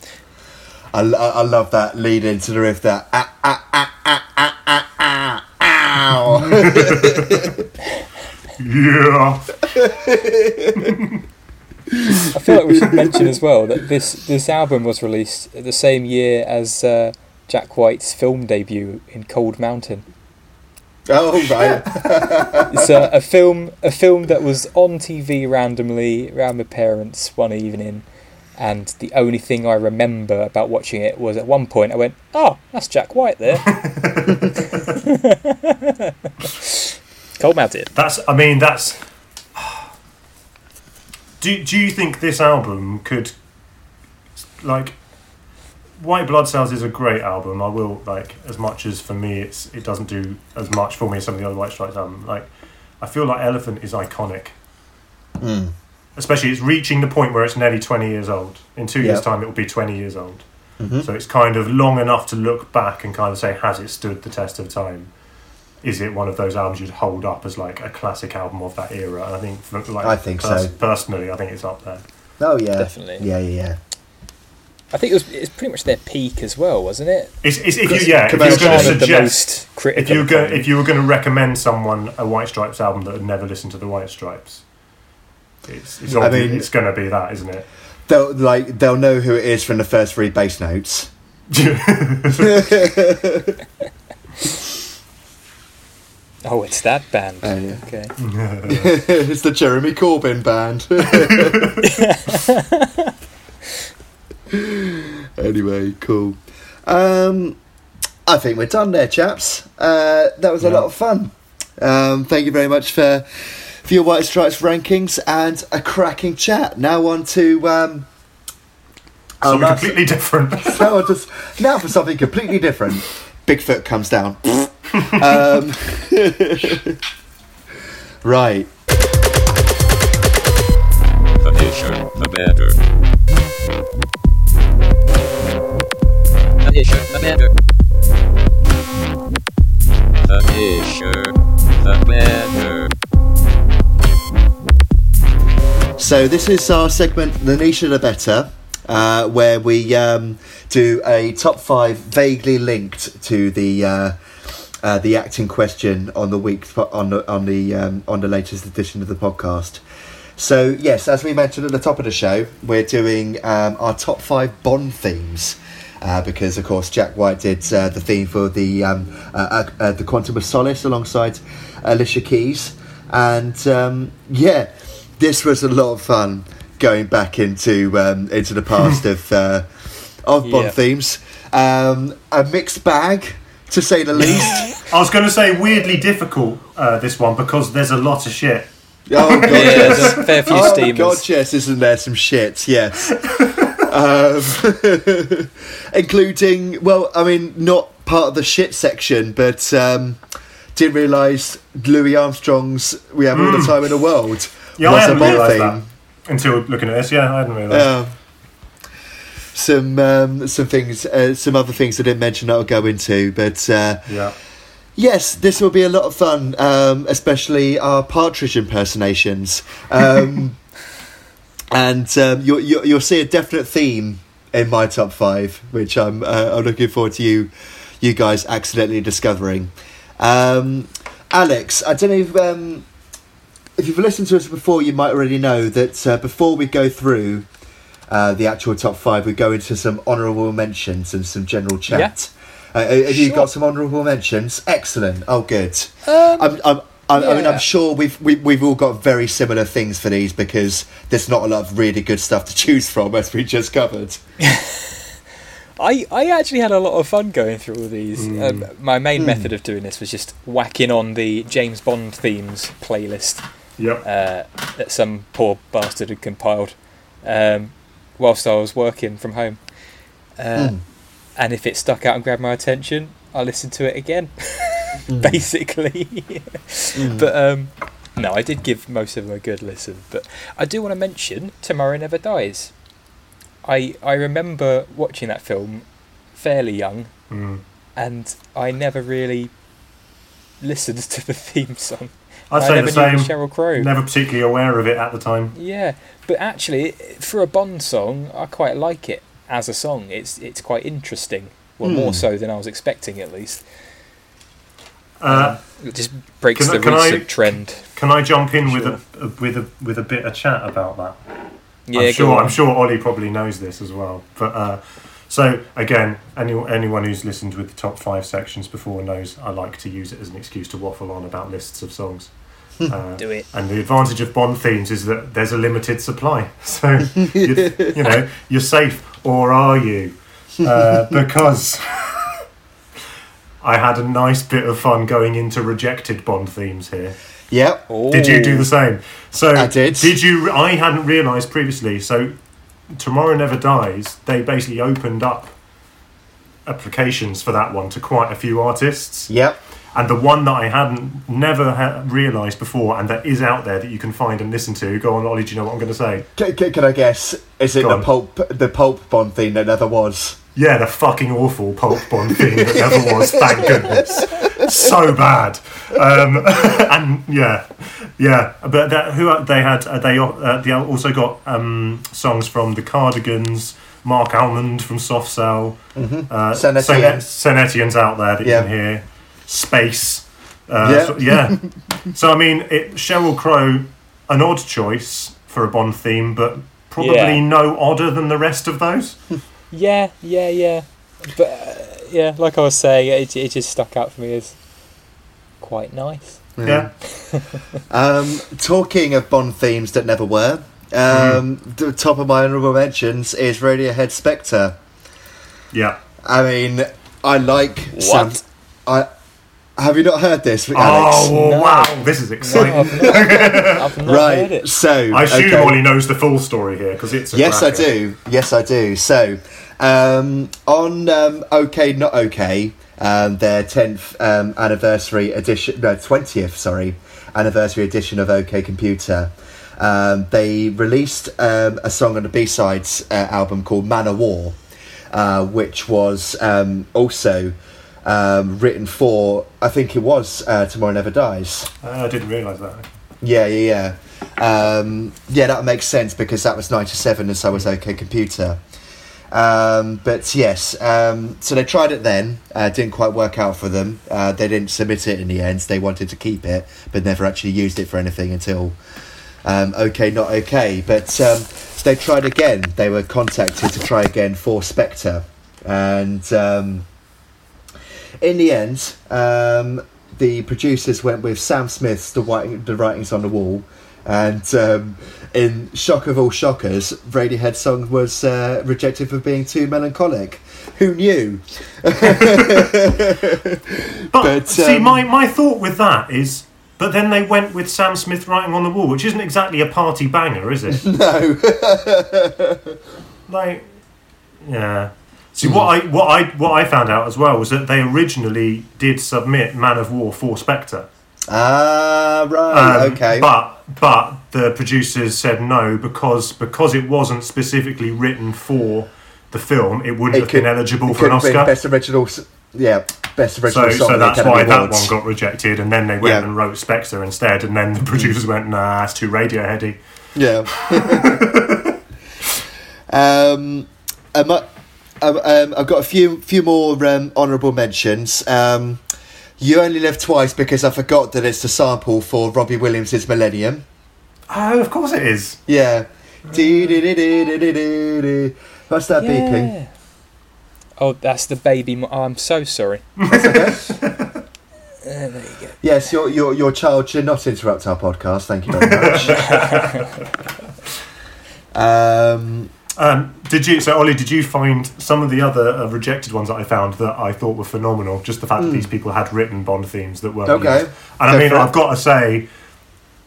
I, lo- I love that lead into the riff. That ah ah ah ah ah ah ah ow. Yeah. [LAUGHS] I feel like we should mention as well that this this album was released the same year as uh, Jack White's film debut in Cold Mountain. Oh [LAUGHS] right. [LAUGHS] It's a, a film a film that was on TV randomly around my parents one evening, and the only thing I remember about watching it was at one point I went, "Oh, that's Jack White there." [LAUGHS] Cold Mountain. That's. I mean, that's. Do Do you think this album could, like, White Blood Cells is a great album. I will like as much as for me, it's it doesn't do as much for me as some of the other White Stripes albums. Like, I feel like Elephant is iconic. Mm. Especially, it's reaching the point where it's nearly twenty years old. In two years' time, it will be twenty years old. Mhm. So it's kind of long enough to look back and kind of say, has it stood the test of time? Is it one of those albums you'd hold up as like a classic album of that era? And I think, for, like, I think so. Personally, I think it's up there. Oh yeah. Definitely. Yeah, yeah, yeah. I think it was it's pretty much their peak as well, wasn't it? It's, it's, if you, yeah, if you're going to Kind of the suggest, if you were going, if you were going to recommend someone a White Stripes album that had never listened to the White Stripes, it's it's, I mean- it's going to be that, isn't it? They'll like they'll know who it is from the first three bass notes. [LAUGHS] Oh, it's that band. Oh, yeah. Okay. [LAUGHS] it's the Jeremy Corbyn band. [LAUGHS] [LAUGHS] anyway, cool. Um, I think we're done there, chaps. Uh, that was a lot of fun. Um, thank you very much for for your White Stripes rankings and a cracking chat. Now on to um, Something last- completely different. [LAUGHS] now, to, now for something completely different. Bigfoot comes down. [LAUGHS] um, right. The harsher, the better. The harsher, the better. So this is our segment, the niche the better, uh, where we um, do a top five vaguely linked to the uh, uh, the acting question on the week on the on the um, on the latest edition of the podcast. So yes, as we mentioned at the top of the show, we're doing um, our top five Bond themes. Uh, because of course Jack White did uh, the theme for the um, uh, uh, uh, the Quantum of Solace alongside Alicia Keys, and um, yeah, this was a lot of fun going back into um, into the past [LAUGHS] of uh, of Bond Yeah. themes. Um, a mixed bag, to say the [LAUGHS] least. I was going to say weirdly difficult uh, this one because there's a lot of shit. oh god, Yeah, yes. there's a fair few oh steamers. god, yes, isn't there some shit? Yes, [LAUGHS] um, [LAUGHS] including well, I mean, not part of the shit section, but um, didn't realise Louis Armstrong's "We Have All the Time in the World" Hmm. Yeah, was a hadn't Bond realised theme. that until looking at this. Yeah, I hadn't realised. Um, some um, some things, uh, some other things I didn't mention that I'll go into, but uh, yeah. yes, this will be a lot of fun, um, especially our partridge impersonations, um, [LAUGHS] and um, you'll, you'll you'll see a definite theme in my top five, which I'm uh, I'm looking forward to you you guys accidentally discovering. Um, Alex, I don't know if um, if you've listened to us before, you might already know that uh, before we go through uh, the actual top five, we go into some honourable mentions and some general chat. Uh, have you got some honourable mentions? Excellent. Oh, good. Um, I'm, I'm, I, I mean, I'm sure we've we, we've all got very similar things for these because there's not a lot of really good stuff to choose from, as we just covered. [LAUGHS] I, I actually had a lot of fun going through all these. Um, my main Mm. method of doing this was just whacking on the James Bond themes playlist Yep. uh, that some poor bastard had compiled um, whilst I was working from home. Uh, Mm. And if it stuck out and grabbed my attention, I listened to it again, [LAUGHS] Mm. [LAUGHS] basically. Mm. But um, no, I did give most of them a good listen. But I do want to mention Tomorrow Never Dies. I I remember watching that film fairly young, Mm. and I never really listened [LAUGHS] to the theme song. I'd I say the same. Sheryl Crow. Never particularly aware of it at the time. Yeah, but actually, for a Bond song, I quite like it as a song. It's it's quite interesting. Well, Hmm. more so than I was expecting, at least. Uh, It just breaks Can the can I- trend. can I jump in with a, a with a with a bit of chat about that? Yeah, I'm sure. I'm sure Ollie probably knows this as well. But uh, so again, any, anyone who's listened with the top five sections before knows I like to use it as an excuse to waffle on about lists of songs. [LAUGHS] Uh, Do it. and the advantage of Bond themes is that there's a limited supply, [LAUGHS] so you, [LAUGHS] you know you're safe, or are you? Uh, because I had a nice bit of fun going into rejected Bond themes here. Yep. Did you do the same? So I did. Did you? I hadn't realised previously. So Tomorrow Never Dies. They basically opened up applications for that one to quite a few artists, Yep. and the one that I hadn't never ha- realised before, and that is out there that you can find and listen to. Go on, Ollie. Do you know what I'm going to say? Can, can, can I guess? Is it Go the on. pulp the pulp Bond theme that never was? Yeah, the fucking awful pulp Bond thing that never was. Thank goodness. So bad. Um, [LAUGHS] and yeah, yeah. But that, who they had? Uh, they uh, they also got um, songs from the Cardigans, Marc Almond from Soft Cell, Mm-hmm. uh, Saint Saint- Etienne. Saint Etienne's out there that Yeah. you can hear. Space. Uh, Yeah. so, yeah. [LAUGHS] so I mean, it, Sheryl Crow, an odd choice for a Bond theme, but probably Yeah. no odder than the rest of those. [LAUGHS] Yeah, yeah, yeah. But uh, yeah, like I was saying, it, it just stuck out for me as quite nice. Yeah. [LAUGHS] Um, talking of Bond themes that never were, um, the top of my honourable mentions is Radiohead Spectre. Yeah. I mean, I like Sam. I have you not heard this, Alex? Oh No. wow, this is No, exciting. I've not, [LAUGHS] I've not heard right. it. So I assume okay. Ollie knows the full story here because it's a Yes, I do. Yes, I do. So, um, on um, OKNOTOK, um, their 10th um, anniversary edition, no, 20th, sorry, anniversary edition of OK Computer, um, they released um, a song on the B-Sides uh, album called Man of War, uh, which was um, also um, written for, I think it was uh, Tomorrow Never Dies. Uh, I didn't realise that. Yeah, yeah, yeah. Um, yeah, that makes sense because that was 97 and so was OK Computer. Um, but yes, um, so they tried it then, uh, didn't quite work out for them. Uh, they didn't submit it in the end, they wanted to keep it, but never actually used it for anything until um, OKNOTOK. But um, they tried again, they were contacted to try again for Spectre. And um, in the end, um, the producers went with Sam Smith's The, Writing, the Writings on the Wall, and in shock of all shockers, Radiohead song was uh, rejected for being too melancholic. Who knew? [LAUGHS] But, But, see, um, my, my thought with that is, but then they went with Sam Smith writing on the wall, which isn't exactly a party banger, is it? [LAUGHS] No. [LAUGHS] like, yeah. See, what I what I what I found out as well was that they originally did submit Man of War for Spectre. Ah, right. Um, okay. But but the producers said no because because it wasn't specifically written for the film, it wouldn't It have could- been eligible for an could have been Oscar. best original. Yeah, best original So, song. so that's why that one got rejected, and then they went Yeah. and wrote Spectre instead, and then the producers went, "Nah, it's too radio Radioheady." Yeah. [LAUGHS] um, um, uh, um, um, I've got a few few more um, honourable mentions. Um, you only live twice because I forgot that it's the sample for Robbie Williams' Millennium. Oh, of course it is. Yeah. What's that beeping? Oh, that's the baby. Mo- oh, I'm so sorry. [LAUGHS] there you go. Yes, your, your, your child should not interrupt our podcast. Thank you very much. [LAUGHS] um, Um, did you? So, Ollie, did you find some of the other uh, rejected ones that I found that I thought were phenomenal? Just the fact that these people had written Bond themes that weren't Hmm. Okay. used. And I mean. I've got to say,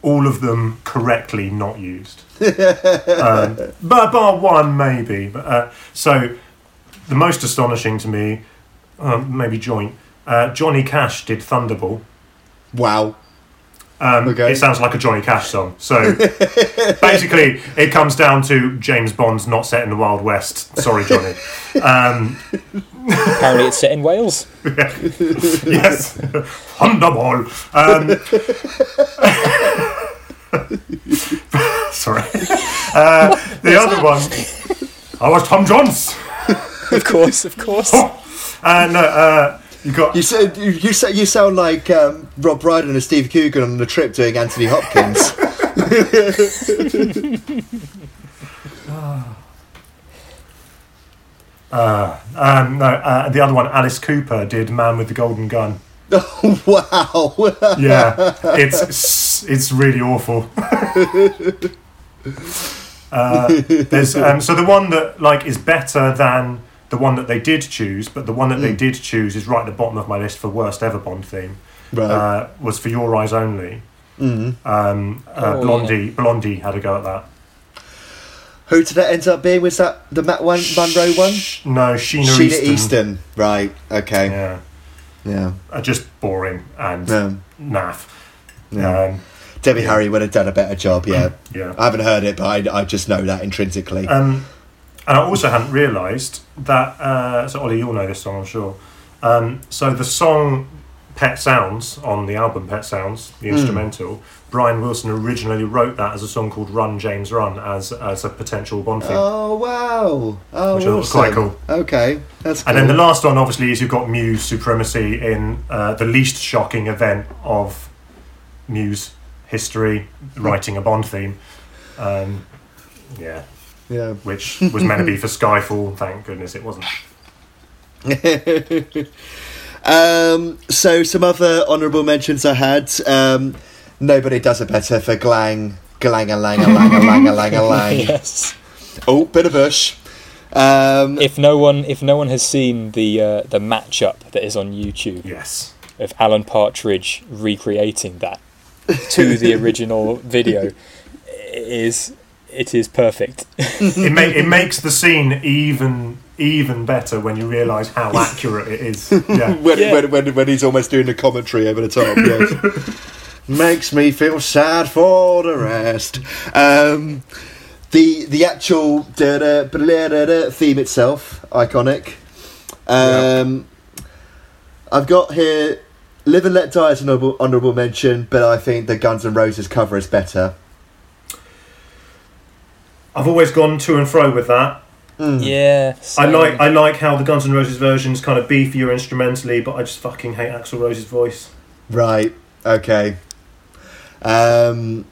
all of them correctly not used. [LAUGHS] um, but bar one, maybe. But, uh, so, the most astonishing to me, um, maybe joint. Uh, Johnny Cash did Thunderball. wow. Um, Okay. It sounds like a Johnny Cash song. So [LAUGHS] basically, it comes down to James Bond's not set in the Wild West. Sorry, Johnny. [LAUGHS] Um, Apparently, it's set in Wales. [LAUGHS] yes, Thunderball. Um, sorry. Uh, the other one, I was Tom Jones. Of course, of course. And uh, uh, you got You said you you, sa- you sound like um, Rob Brydon and Steve Coogan on the trip doing Anthony Hopkins. [LAUGHS] [LAUGHS] uh, um, no, uh, the other one. Alice Cooper did Man with the Golden Gun. oh, [LAUGHS] wow. Yeah, it's it's really awful. uh, there's um, so the one that like is better than the one that they did choose, but the one that Mm. they did choose is right at the bottom of my list for worst ever Bond theme. right. Uh, was for Your Eyes Only. mm. Um, uh, Oh, Blondie, Blondie had a go at that. Who did that end up being? Was that the Matt Wan- Monro one? Sh- No, Sheena, Sheena Easton. Easton. Right. Okay. Yeah, Yeah. uh, just boring and Yeah. naff. Yeah. Um, Debbie yeah. Harry would have done a better job. Yeah. [CLEARS THROAT] yeah. I haven't heard it, but I, I just know that intrinsically. Um, and I also hadn't realised that. Uh, so Ollie, you'll know this song, I'm sure. Um, so the song "Pet Sounds" on the album "Pet Sounds," the instrumental, Brian Wilson originally wrote that as a song called "Run James Run" as as a potential Bond theme. oh wow! Oh, Which thought was quite awesome. Okay, that's cool. And then the last one, obviously, is you've got Muse Supremacy in uh, the least shocking event of Muse history, writing a Bond theme. Um, yeah, yeah. which was meant to be for Skyfall. Thank goodness it wasn't. [LAUGHS] um, so some other honourable mentions I had. Um, nobody does it better for Glang, Glang a lang a lang a lang a lang a lang. [LAUGHS] yes. Oh, bit of bush. Um, If no one, if no one has seen the uh, the matchup that is on YouTube Yes. of Alan Partridge recreating that to the [LAUGHS] original video, it is it is perfect. [LAUGHS] it, ma- it makes the scene even even better when you realise how accurate it is. [LAUGHS] Yeah. when, Yeah. when, when, when he's almost doing the commentary over the top. Yes. [LAUGHS] Makes me feel sad for the rest. Um, the the actual theme itself, iconic. Um, I've got here Live and Let Die as an honourable, honourable mention, but I think the Guns N' Roses cover is better. I've always gone to and fro with that. Yeah, I like I like how the Guns N' Roses version's kind of beefier instrumentally, but I just fucking hate Axl Rose's voice. Right. Okay. Um,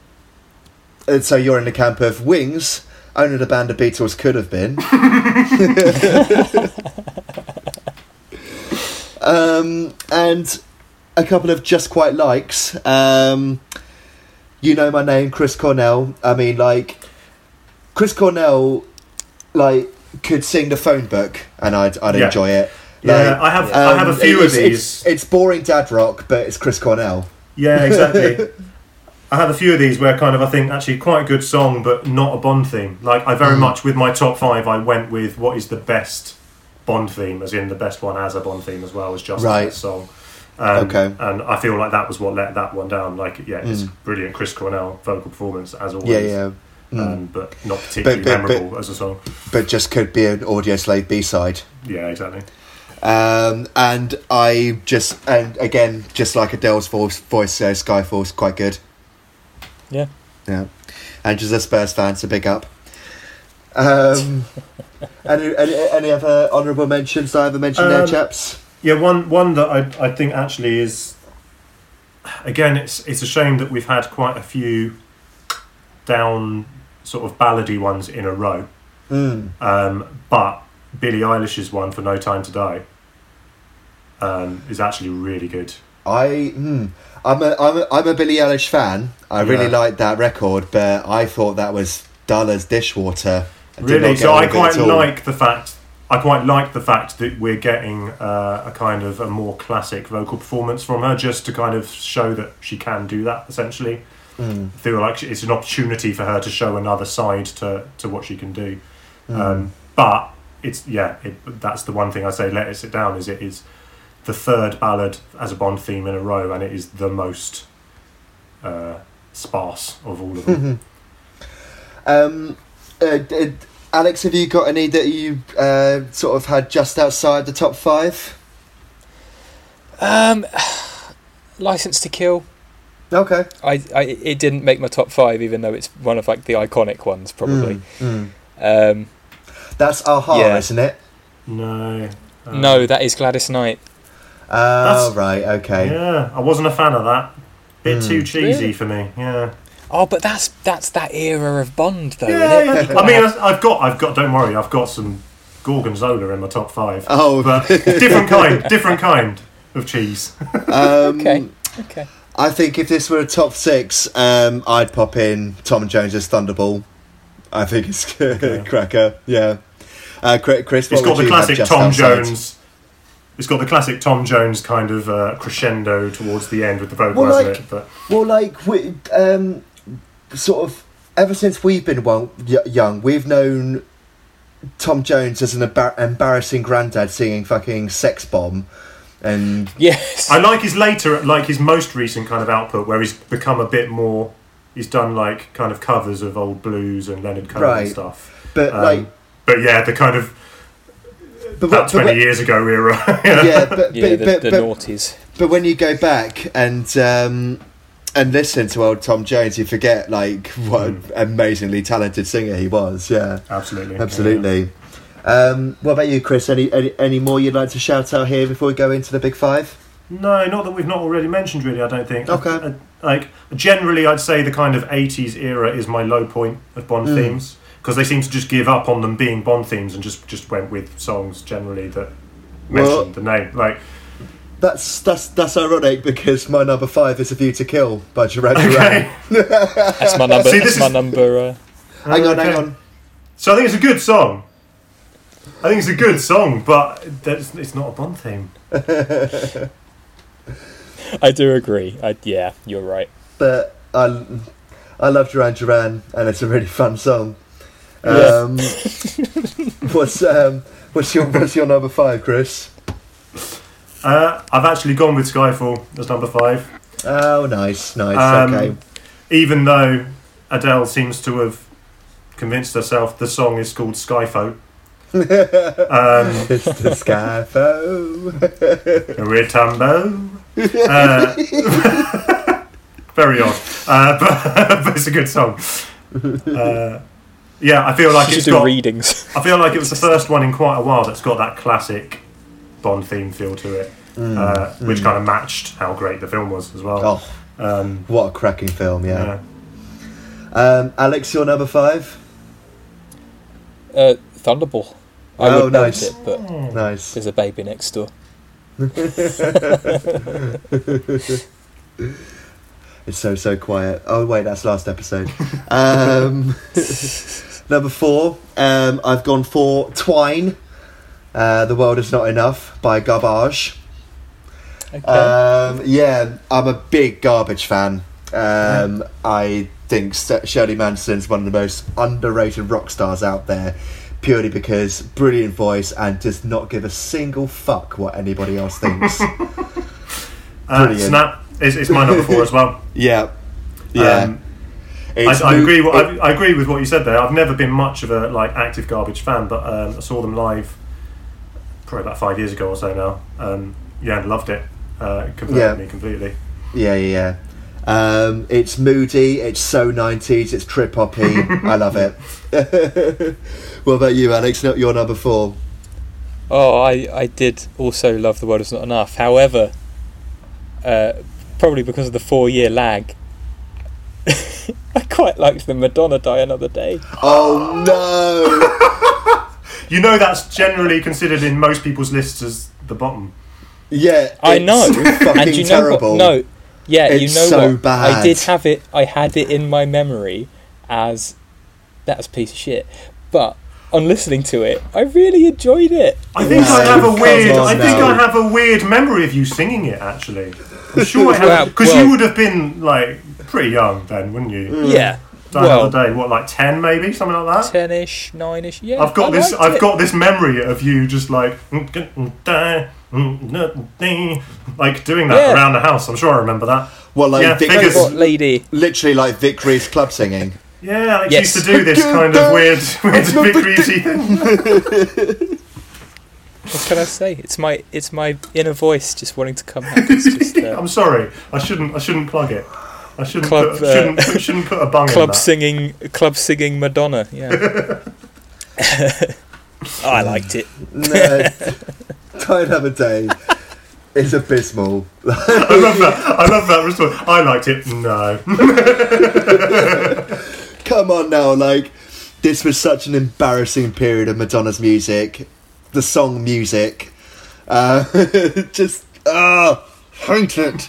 and so you're in the camp of Wings. Only the band the Beatles could have been. [LAUGHS] um, and a couple of just quite likes. Um, you know my name, Chris Cornell. I mean, like Chris Cornell, like could sing the phone book, and I'd I'd Yeah. enjoy it. Yeah, I have I have a um, few it's, of it's- these. It's, boring dad rock, but it's Chris Cornell. Yeah, exactly. [LAUGHS] I have a few of these where kind of I think actually quite a good song, but not a Bond theme. Like I Mm. very much with my top five, I went with what is the best Bond theme, as in the best one as a Bond theme as well as just Right. that song. Um, Okay. and I feel like that was what let that one down. Like, yeah, it's Mm. brilliant Chris Cornell vocal performance as always. Yeah, yeah. Mm. Um, but not particularly But- but- memorable as a song. but just could be an Audioslave B side. Yeah, exactly. Um, and I just and again, just like Adele's voice, voice uh, Skyfall's quite good. Yeah. Yeah, and just a Spurs fan, so big up. Um, [LAUGHS] any, any any other honourable mentions I haven't mentioned there, Um, chaps? Yeah, one one that I I think actually is again it's it's a shame that we've had quite a few down sort of ballady ones in a row. Mm. Um, but Billie Eilish's one for No Time to Die um, is actually really good. I, hmm, I'm a, I'm a, I'm a Billie Eilish fan. I really Yeah. liked that record, but I thought that was dull as dishwater. I Really, so I quite like the fact. I quite like the fact that we're getting uh, a kind of a more classic vocal performance from her, just to kind of show that she can do that. Essentially, Mm. I feel like it's an opportunity for her to show another side to, to what she can do. Mm. Um, but it's yeah, it, that's the one thing I say. Let it sit down. Is it is the third ballad as a Bond theme in a row, and it is the most uh, sparse of all of them. [LAUGHS] Um, uh, d- Alex, have you got any that you uh, sort of had just outside the top five? Um, [SIGHS] License to Kill. Okay, I, I it didn't make my top five, even though it's one of like the iconic ones, probably. Mm, mm. Um, That's Aha, Yeah. isn't it? no, um, no, that is Gladys Knight. Oh, That's- right, okay. Yeah, I wasn't a fan of that. Bit too cheesy Really? for me. Yeah. Oh, but that's that's that era of Bond, though. Yeah, innit? yeah. You've I mean, I've got, I've got. Don't worry, I've got some gorgonzola in my top five. Oh, But different kind, different kind of cheese. [LAUGHS] um, Okay. okay. I think if this were a top six, um, I'd pop in Tom Jones's Thunderball. I think it's [LAUGHS] Okay. cracker. Yeah, uh, Chris, It's got the classic Tom outside? Jones. It's got the classic Tom Jones kind of uh, crescendo towards the end with the vocal, Well, hasn't like- it? But Well, like we, um, sort of, ever since we've been well, y- young, we've known Tom Jones as an embar- embarrassing granddad singing fucking "Sex Bomb," and Yes. I like his later, like his most recent kind of output, where he's become a bit more. He's done like kind of covers of old blues and Leonard Cohen Right. and stuff. but Um, like, but yeah, the kind of but, about but- twenty but- years ago era. [LAUGHS] yeah, but yeah, but, the, but, the but, noughties. but when you go back and um, and listen to old Tom Jones, you forget like what an Mm. amazingly talented singer he was. Yeah, Absolutely, absolutely. Um, what about you, Chris? Any, any any more you'd like to shout out here before we go into the big five? No, not that we've not already mentioned. Really, I don't think. Okay. Uh, like generally, I'd say the kind of '80s era is my low point of Bond Mm. themes because they seem to just give up on them being Bond themes and just just went with songs generally that Well- mentioned the name. Like, That's that's that's ironic because my number five is "A View to Kill" by Duran Duran. okay, [LAUGHS] That's my number. See, this that's my is- number. Uh, Hang on, Okay. hang on. so I think it's a good song. I think it's a good song, but that's, it's not a Bond theme. [LAUGHS] I do agree. I, yeah, you're right. But I I love Duran Duran, and it's a really fun song. Yeah. Um, [LAUGHS] what's um, what's your what's your number five, Chris? Uh, I've actually gone with Skyfall as number five. Oh, nice, nice. Um, okay. even though Adele seems to have convinced herself the song is called Skyfo. Um, [LAUGHS] It's the Skyfo. Ritambo. Uh, [LAUGHS] very odd, uh, but, [LAUGHS] but it's a good song. Uh, yeah, I feel like you it's should do got. readings. I feel like it was the first one in quite a while that's got that classic Bond theme feel to it, uh, which kind of matched how great the film was as well. Oh, Um, what a cracking film! Yeah. yeah. Um, Alex, your number five. Uh, Thunderball. I Oh, would note nice. it, but Nice. there's a baby next door. [LAUGHS] It's so so quiet. Oh wait, that's last episode. um, [LAUGHS] number four, um, I've gone for Twine. Uh, the world is not enough by Garbage. Okay. Um, yeah, I'm a big Garbage fan. Um, I think S- Shirley Manson's one of the most underrated rock stars out there, purely because brilliant voice and does not give a single fuck what anybody else thinks. [LAUGHS] Uh. Snap is, is my number four as well. yeah, [LAUGHS] yeah. Um, I, I agree. What, I, I agree with what you said there. I've never been much of a like active garbage fan, but um, I saw them live probably about five years ago or so now. Um, yeah, and loved it. Uh, converted Yeah. me completely. Yeah, yeah, yeah. Um, it's moody. It's so nineties. It's trip hoppy. I love it. [LAUGHS] what about you, Alex? Not your number four. Oh, I, I did also love The World Is Not Enough. However, uh, probably because of the four year lag, [LAUGHS] I quite liked the Madonna Die Another Day. Oh no! [LAUGHS] You know that's generally considered in most people's lists as the bottom. Yeah, I it's know, Fucking and you know terrible. what? No, yeah, you know so what? bad. I did have it. I had it in my memory as that's a piece of shit. But on listening to it, I really enjoyed it. I think No, I have a weird. on I think now. I have a weird memory of you singing it. Actually, I'm sure I [LAUGHS] have because well- you would have been like pretty young then, wouldn't you? Mm. Yeah, Die well, Another day, what like ten maybe, something like that. ten-ish, nine-ish. Yeah, I've got I this. liked I've it. got this memory of you just like mm, mm, like doing that Yeah. around the house. I'm sure I remember that. Well, like Yeah, Vic, figures. Robot lady. literally like Vic Reeves club singing. Yeah, Alex Yes. used to do this [LAUGHS] kind of weird, [LAUGHS] weird Vic Reevesy thing. [LAUGHS] What can I say? It's my it's my inner voice just wanting to come out. It's just uh, I'm sorry. I shouldn't. I shouldn't plug it. I shouldn't. Club, put, uh, shouldn't, put, shouldn't put a bung in club that. singing club singing Madonna. Yeah, I liked it. No, [LAUGHS] Don't have a day. It's abysmal. [LAUGHS] I love that. I love that response. I liked it. No. [LAUGHS] Come on now, like this was such an embarrassing period of Madonna's music, the song music. Uh, just ah, hate it.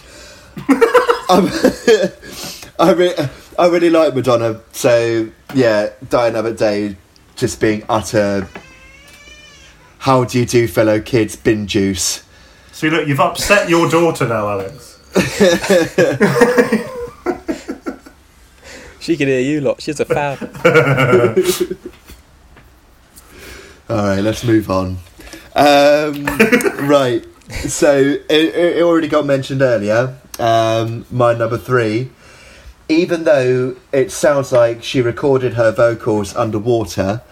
I re- I really like Madonna, so yeah, Die Another Day, just being utter. How do you do, fellow kids? Bin juice. See, look, you've upset your daughter now, Alex. [LAUGHS] She can hear you lot. She's a fan. [LAUGHS] All right, let's move on. Um, [LAUGHS] right, so it, it already got mentioned earlier. Um, my number three, even though it sounds like she recorded her vocals underwater,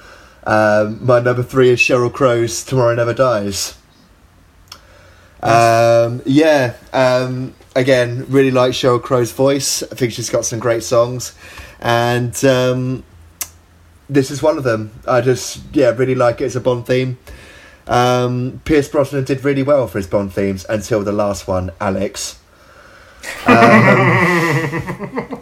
um, my number three is Sheryl Crow's "Tomorrow Never Dies." Um, yeah, um, again, really like Sheryl Crow's voice. I think she's got some great songs, and um, this is one of them. I just yeah really like it It's a Bond theme. Um, Pierce Brosnan did really well for his Bond themes until the last one, Alex. [LAUGHS]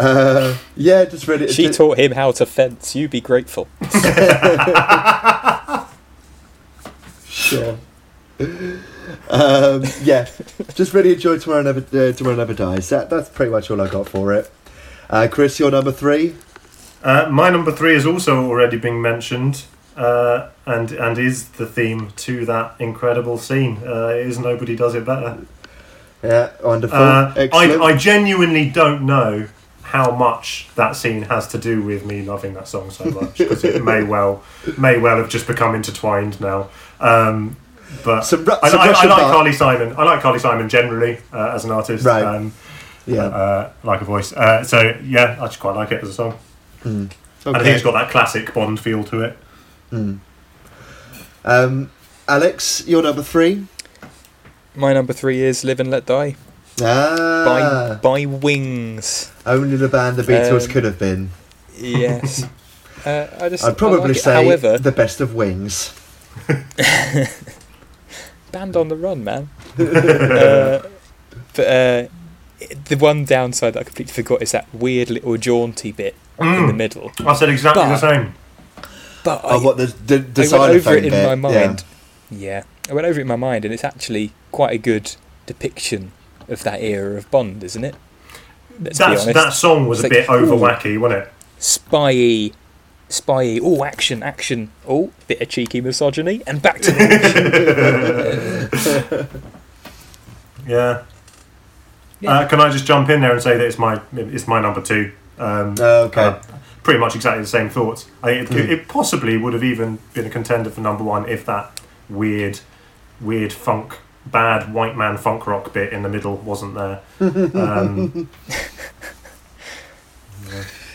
Uh, yeah, just really. She just- taught him how to fence. You be grateful. Sure. um, yeah, just really enjoyed Tomorrow Never uh, Tomorrow Never Dies. That, that's pretty much all I got for it. Uh, Chris, your number three. Uh, my number three has also already been mentioned, uh, and and is the theme to that incredible scene. Uh, it is nobody does it better. Yeah, wonderful. Uh, I, I genuinely don't know how much that scene has to do with me loving that song so much because it may well may well have just become intertwined now. Um, but Some Ru- I, some I- I Russian like bar- Carly Simon. I like Carly Simon generally uh, as an artist. Right. Um, yeah. uh, like a voice. Uh, so yeah, I just quite like it as a song. Mm. And I think it's got that classic Bond feel to it. Mm. Um, Alex, your number three. My number three is "Live and Let Die" by Ah, by Wings. only the band the Beatles Um, could have been. Yes. [LAUGHS] uh, I just. I'd I probably like say However, the best of Wings. [LAUGHS] band on the run, man. [LAUGHS] uh, but uh, the one downside that I completely forgot is that weird little jaunty bit in the Mm. middle. I said exactly But- the same. But I, Oh, what the the, the I went over it in bit, my mind. Yeah. I went over it in my mind, and it's actually quite a good depiction of that era of Bond, isn't it? Let's That's, honest. that song was It's a like, bit over wacky, wasn't it? Spy, spy. Oh, action, action. Oh, bit of cheeky misogyny, and back to the [LAUGHS] action. Yeah. Yeah. Uh, can I just jump in there and say that it's my it's my number two? Um, Oh, okay. uh, pretty much exactly the same thoughts. I, it, Mm. it possibly would have even been a contender for number one if that weird, weird funk, bad white man funk rock bit in the middle wasn't there. Um, [LAUGHS]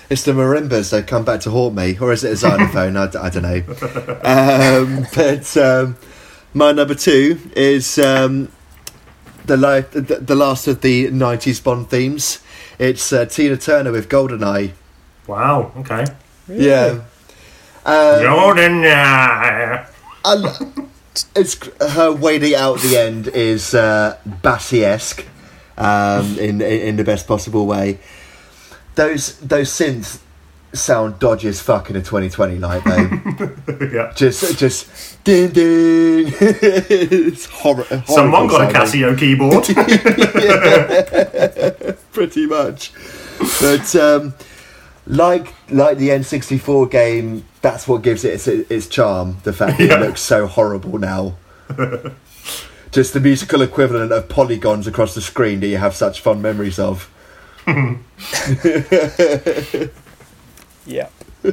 It's the marimbas that come back to haunt me, or is it a xylophone? I don't know. Um, [LAUGHS] but um, my number two is um, the, li- the the last of the '90s Bond themes. It's uh, Tina Turner with Goldeneye. wow. Okay. Yeah. Um, Golden Eye. I [LAUGHS] l- it's her wailing out at the end is uh, Bassey-esque um, in, in the best possible way. Those those synth sound dodgy as fuck in a 2020 light though. [LAUGHS] yeah. just, just ding ding. [LAUGHS] it's horror. Someone got a. Casio keyboard. [LAUGHS] pretty much. But um, like like the N64 game, that's what gives it its, its charm. The fact that Yeah. it looks so horrible now. [LAUGHS] Just the musical equivalent of polygons across the screen that you have such fond memories of. [LAUGHS] Yeah. [LAUGHS]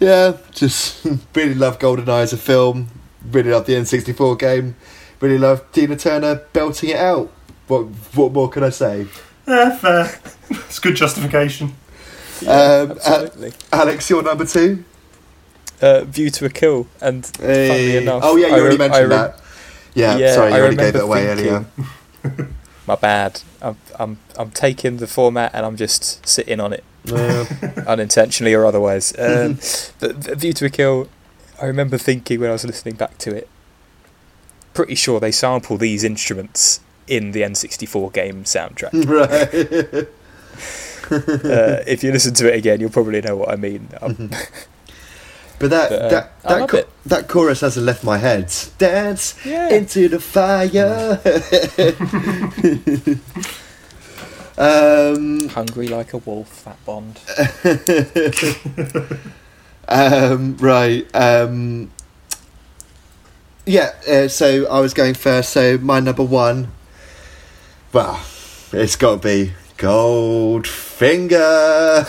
Yeah, just really love GoldenEye as a film. Really love the N64 game. Really love Tina Turner belting it out. What what more can I say? yeah, fair. It's good justification. Um, uh, Absolutely. Alex, your number two. Uh, View to a Kill, and funnily enough, oh yeah, you I already rem- I mentioned rem- that. Yeah, Yeah, sorry, you I already gave it remember away thinking- earlier. [LAUGHS] My bad. I'm I'm I'm taking the format and I'm just sitting on it Uh, [LAUGHS] unintentionally or otherwise. [LAUGHS] Um, but View to a Kill, I remember thinking when I was listening back to it. Pretty sure they sample these instruments in the N64 game soundtrack. right. [LAUGHS] uh, if you listen to it again, you'll probably know what I mean. Um, [LAUGHS] But that But, uh, that that, it. that chorus hasn't left my head. Dance yeah. into the fire. [LAUGHS] um, Hungry like a wolf, that Bond. um, right. Um, yeah. Uh, so I was going first. So my number one. Well, it's got to be Goldfinger.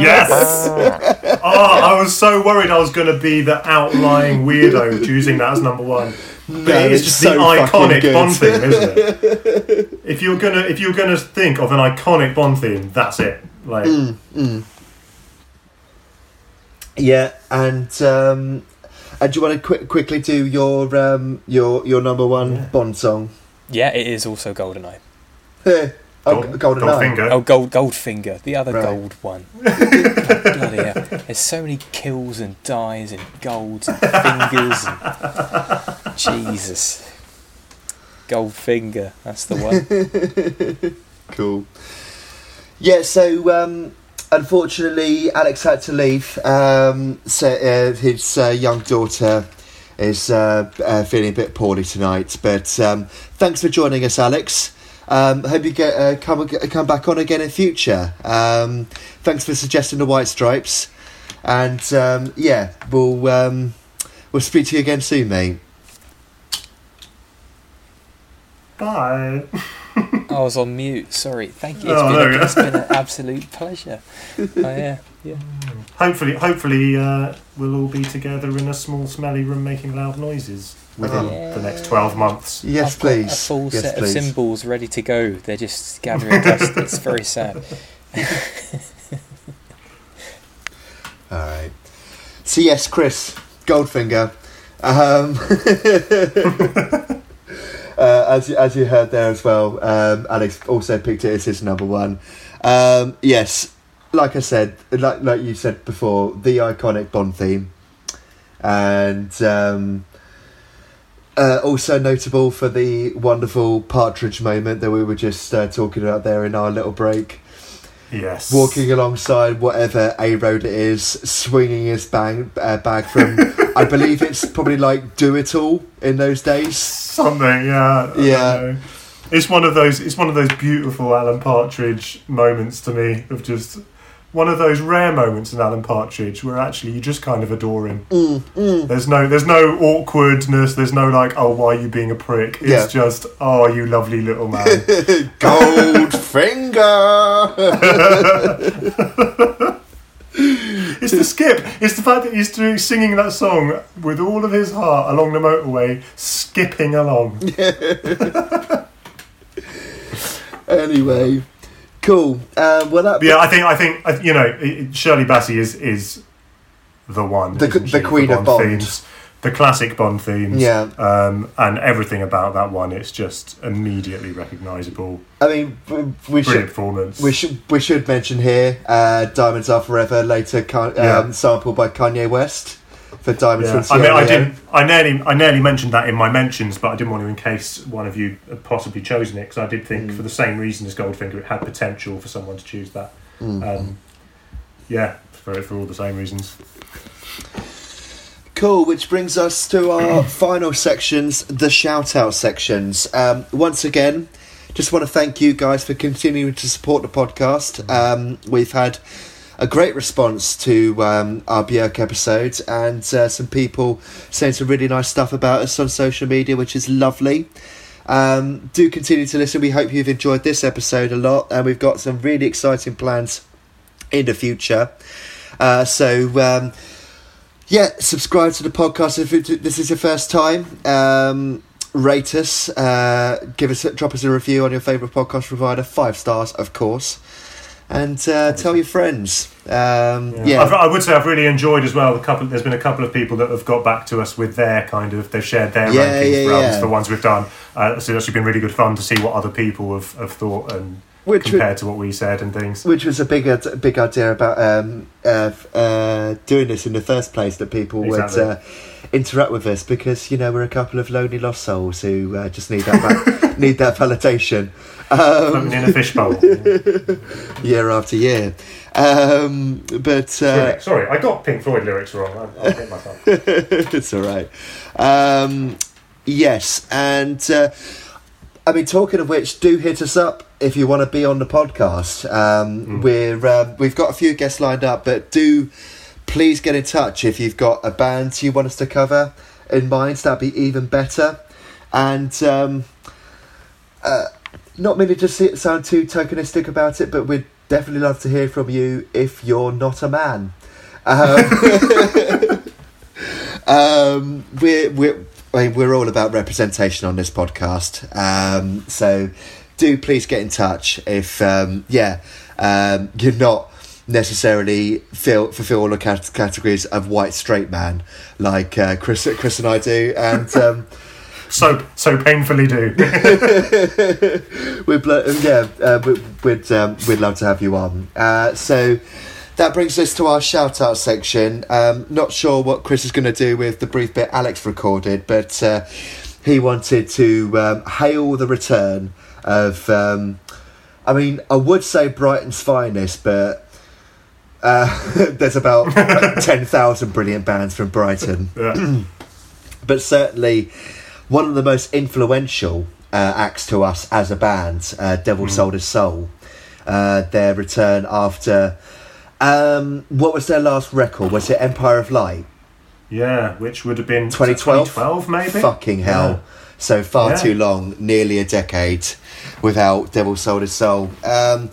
Yes! oh, [LAUGHS] I was so worried I was going to be the outlying weirdo choosing that as number one. But No, it is it's just so the iconic good. Bond theme, isn't it? [LAUGHS] if you're gonna if you're gonna think of an iconic Bond theme, that's it. Like Mm. Yeah, and um, and do you want to quick, quickly do your um, your your number one Yeah. Bond song? Yeah, it is also Goldeneye. Oh, Gold, Golden Eye. Goldfinger. Oh, Gold Goldfinger, the other Right. gold one. [LAUGHS] Bloody hell. There's so many kills and dies and golds and fingers. And... Jesus. Goldfinger, that's the one. [LAUGHS] Cool. Yeah, so um, unfortunately, Alex had to leave. Um, so uh, his uh, young daughter is uh, uh, feeling a bit poorly tonight. But um, thanks for joining us, Alex. Um, hope you get uh, come come back on again in future. Um, thanks for suggesting the White Stripes, and um, yeah, we'll um, we'll speak to you again soon, mate. Bye. I was on mute, sorry. Thank you. Oh, It's there we been, go. it's been an absolute pleasure. Oh, yeah, [LAUGHS] yeah. Hopefully, hopefully uh, we'll all be together in a small, smelly room making loud noises Within- for the next twelve months. Yes, I've got please. A full yes, set please. of symbols ready to go. They're just gathering dust. [LAUGHS] It's very sad. [LAUGHS] All right. So yes, Chris Goldfinger. Um, [LAUGHS] uh, as you- as you heard there as well, um, Alex also picked it as his number one. Um, yes, like I said, like like you said before, the iconic Bond theme, and um, uh, also notable for the wonderful partridge moment that we were just uh, talking about there in our little break Yes. walking alongside whatever A road it is, swinging his bag, uh, bag from, I believe it's probably like Do It All in those days. Something, yeah. I Yeah. It's one of those. It's one of those beautiful Alan Partridge moments to me of just one of those rare moments in Alan Partridge where actually you just kind of adore him. Mm, There's no, there's no awkwardness. There's no like, oh, why are you being a prick? It's Yeah. just, oh, you lovely little man. [LAUGHS] Goldfinger! [LAUGHS] it's the skip. It's the fact that he's doing singing that song with all of his heart along the motorway, skipping along. [LAUGHS] anyway, cool. Um, well, that, yeah, I think I think you know Shirley Bassey is is the one, The- the queen of Bond. themes, the classic Bond themes. Yeah. um, and everything about that one, it's just immediately recognisable. I mean, we Brilliant should. performance. We should we should mention here, uh, "Diamonds Are Forever" later um, Yeah. sampled by Kanye West for "Diamonds Yeah. from I mean, I didn't. I nearly, I nearly mentioned that in my mentions, but I didn't want to in case one of you had possibly chosen it because I did think, Mm. for the same reason as Goldfinger, it had potential for someone to choose that. Um, yeah, for for all the same reasons. Cool, which brings us to our [CLEARS THROAT] final sections, the shout out sections. Um, once again, just want to thank you guys for continuing to support the podcast. Um, we've had a great response to um, our Björk episodes and uh, some people saying some really nice stuff about us on social media, which is lovely. Um, do continue to listen. We hope you've enjoyed this episode a lot, and we've got some really exciting plans in the future. Uh, so, um, yeah, subscribe to the podcast if this is your first time. Um, rate us, uh, give us, drop us a review on your favourite podcast provider, five stars, of course, and uh, tell your friends. Um, yeah, I've, I would say I've really enjoyed as well. A couple, there's been a couple of people that have got back to us with their kind of they've shared their Yeah, rankings yeah, for yeah. for ones we've done. Uh, so it's actually been really good fun to see what other people have, have thought and Which compared to what we said and things. which was a big, a big idea about um, uh, uh, doing this in the first place that people Exactly. would uh, interact with us because you know we're a couple of lonely lost souls who uh, just need that va- [LAUGHS] need that validation. Um, Floating in a fishbowl. [LAUGHS] year after year. Um, but uh, Sorry, I got Pink Floyd lyrics wrong. I, I'll myself. [LAUGHS] it's all right. Um, yes, and uh, I mean, talking of which, do hit us up if you want to be on the podcast. Um, We're um, we've got a few guests lined up, but do please get in touch if you've got a band you want us to cover in mind. That'd be even better. And um, uh, not meaning to see- sound too tokenistic about it, but we'd definitely love to hear from you if you're not a man. Um, [LAUGHS] um, we're we're I mean, we're all about representation on this podcast. Um, so do please get in touch if um, yeah um, you're not necessarily feel fulfill all the cat- categories of white straight man like uh, Chris Chris and I do and. Um, So so painfully do. [LAUGHS] we'd blo- yeah, uh, we- we'd um, we'd love to have you on. Uh, so that brings us to our shout out section. Um, not sure what Chris is going to do with the brief bit Alex recorded, but uh, he wanted to um, hail the return of. Um, I mean, I would say Brighton's finest, but. Uh, [LAUGHS] there's about [LAUGHS] 10,000 brilliant bands from Brighton Yeah. [CLEARS THROAT] but certainly one of the most influential uh, acts to us as a band, uh, Devil Sold His Soul. Uh, their return after um, what was their last record? Was it Empire of Light? Yeah, which would have been 2012? 2012 maybe. Fucking hell! So far Yeah. too long, nearly a decade without Devil Sold His Soul. Um,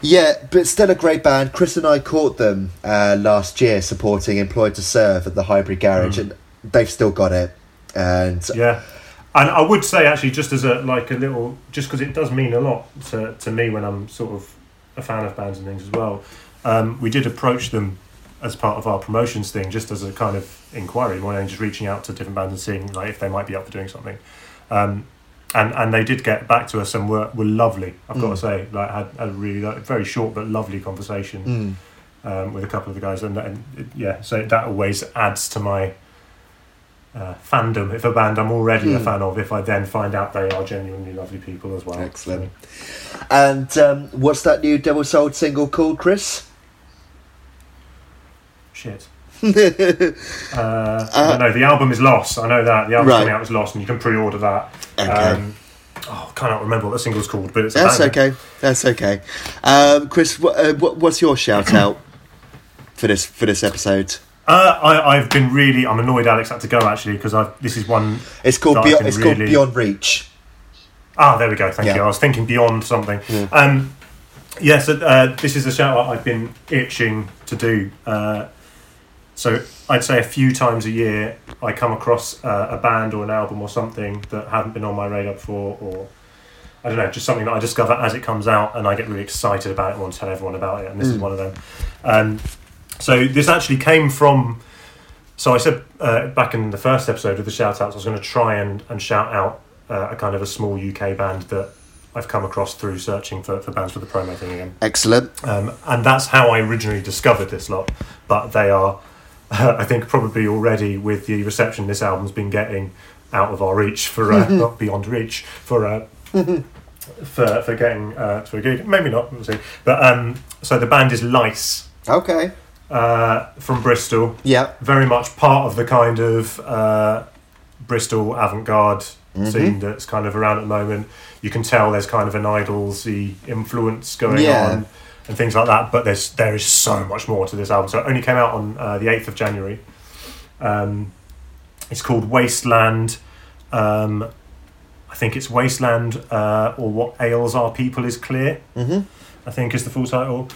yeah, but still a great band. Chris and I caught them uh, last year supporting Employed to Serve at the Hybrid Garage, and they've still got it. And Yeah, and I would say actually, just as a like a little, just because it does mean a lot to to me when I'm sort of a fan of bands and things as well. Um, we did approach them as part of our promotions thing, just as a kind of inquiry, more than just reaching out to different bands and seeing like if they might be up for doing something. Um, and and they did get back to us and were were lovely. I've got to say, like had a really like, very short but lovely conversation Mm. um, with a couple of the guys, and, and yeah, so that always adds to my uh, fandom. If a band I'm already a Hmm. fan of, if I then find out they are genuinely lovely people as well. Excellent. And um, what's that new Devil Sold single called, Chris? Shit. [LAUGHS] Uh, I don't know. The album is Lost. I know that the album Right. coming out is Lost, and you can pre-order that. Okay. Um, oh, I cannot remember what the single's called, but it's That's okay. That's okay. Um, Chris, what, uh, what, what's your shout out [CLEARS THROAT] for this for this episode? Uh, I, I've been really. I'm annoyed Alex had to go actually because I this is one It's called Beyond, it's called Beyond Reach. Ah, there we go. Thank Yeah. you. I was thinking beyond something. Yeah. Um, yes, uh, this is a shout out I've been itching to do. Uh, so I'd say a few times a year I come across uh, a band or an album or something that haven't been on my radar before, or I don't know, just something that I discover as it comes out, and I get really excited about it and want to tell everyone about it. And this is Mm. one of them. Um, so this actually came from. So I said uh, back in the first episode of the shout outs, I was going to try and, and shout out uh, a kind of a small UK band that I've come across through searching for, for bands for the promo thing again. Excellent. Um, and that's how I originally discovered this lot. But they are, [LAUGHS] I think, probably already with the reception this album's been getting out of our reach for, uh, not beyond reach, for uh, for for getting uh, to a gig. Maybe not, we'll see. But um, so the band is Lice Okay. Uh, from Bristol. Yeah. Very much part of the kind of uh, Bristol avant-garde Mm-hmm. scene that's kind of around at the moment. You can tell there's kind of an Idlesy influence going Yeah. on and things like that. But there's there is so much more to this album. So it only came out on uh, the eighth of January. Um, it's called Wasteland. Um, I think it's Wasteland uh, or What Ails Our People is Clear. Mm-hmm. I think is the full title.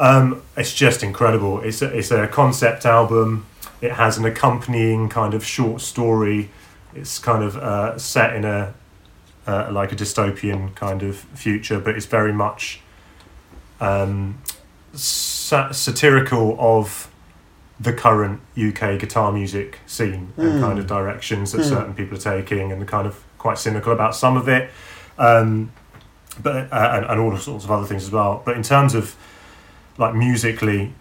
Um, it's just incredible. It's a, it's a concept album. It has an accompanying kind of short story. It's kind of uh, set in a uh, like a dystopian kind of future, but it's very much um, sa- satirical of the current UK guitar music scene and Mm. kind of directions that Mm. certain people are taking, and kind of quite cynical about some of it. Um, but uh, and, and all sorts of other things as well. But in terms of like musically,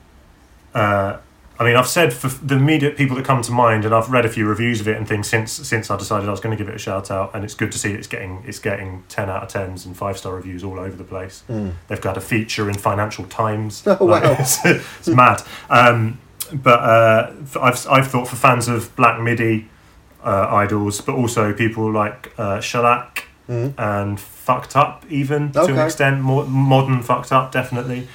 uh, I mean, I've said for the immediate people that come to mind, and I've read a few reviews of it and things since since I decided I was going to give it a shout out, and it's good to see it's getting it's getting ten out of tens and five star reviews all over the place. Mm. They've got a feature in Financial Times. [LAUGHS] Oh, Like, wow. [LAUGHS] it's, it's mad. Um, but uh, I've I've thought for fans of Black Midi uh, Idles, but also people like uh, Shellac Mm. and Fucked Up, even to an extent, more modern Fucked Up, definitely,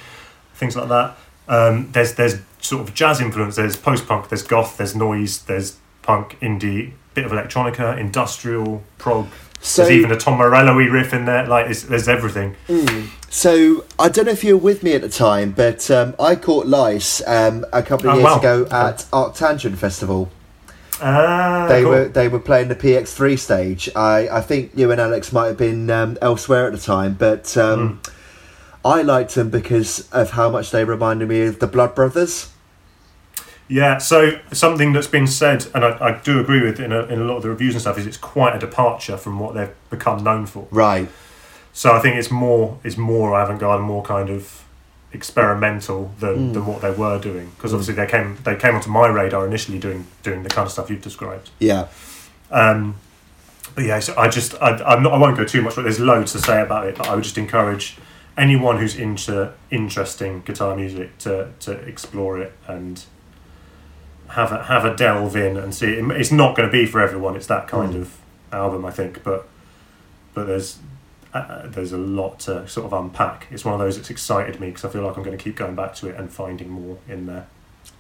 things like that. Um, there's there's sort of jazz influence. There's post punk. There's goth. There's noise. There's punk, indie, bit of electronica, industrial, prog. So, there's even a Tom Morello-y riff in there. Like it's, there's everything. Mm. so I don't know if you were with me at the time, but um, I caught Lice um, a couple of Oh, years wow. ago at Arctangent Festival. Ah, they cool. were they were playing the PX3 stage. I, I think you and Alex might have been um, elsewhere at the time, but um, Hmm. I liked them because of how much they reminded me of the Blood Brothers. Yeah, so something that's been said, and I, I do agree with in a, in a lot of the reviews and stuff, is it's quite a departure from what they've become known for. Right. So I think it's more it's more avant-garde, and more kind of experimental than, Mm. than what they were doing. Because obviously they came they came onto my radar initially doing doing the kind of stuff you've described. Yeah. Um, but yeah, so I just I, I'm not I won't go too much, but there's loads to say about it. But I would just encourage anyone who's into interesting guitar music to to explore it and have a have a delve in and see. It. It's not going to be for everyone. It's that kind Mm. of album, I think. But but there's uh, there's a lot to sort of unpack. It's one of those that's excited me because I feel like I'm going to keep going back to it and finding more in there.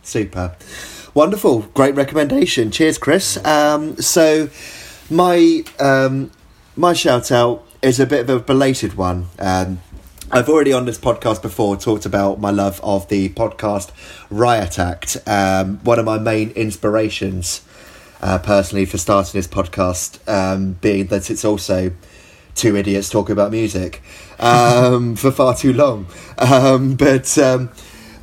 Super. Wonderful. Great recommendation. Cheers, Chris. Um, so, my um, my shout out is a bit of a belated one. Um, I've already on this podcast before talked about my love of the podcast Riot Act. Um, one of my main inspirations, uh, personally, for starting this podcast, um, being that it's also two idiots talking about music um, [LAUGHS] for far too long. Um, but um,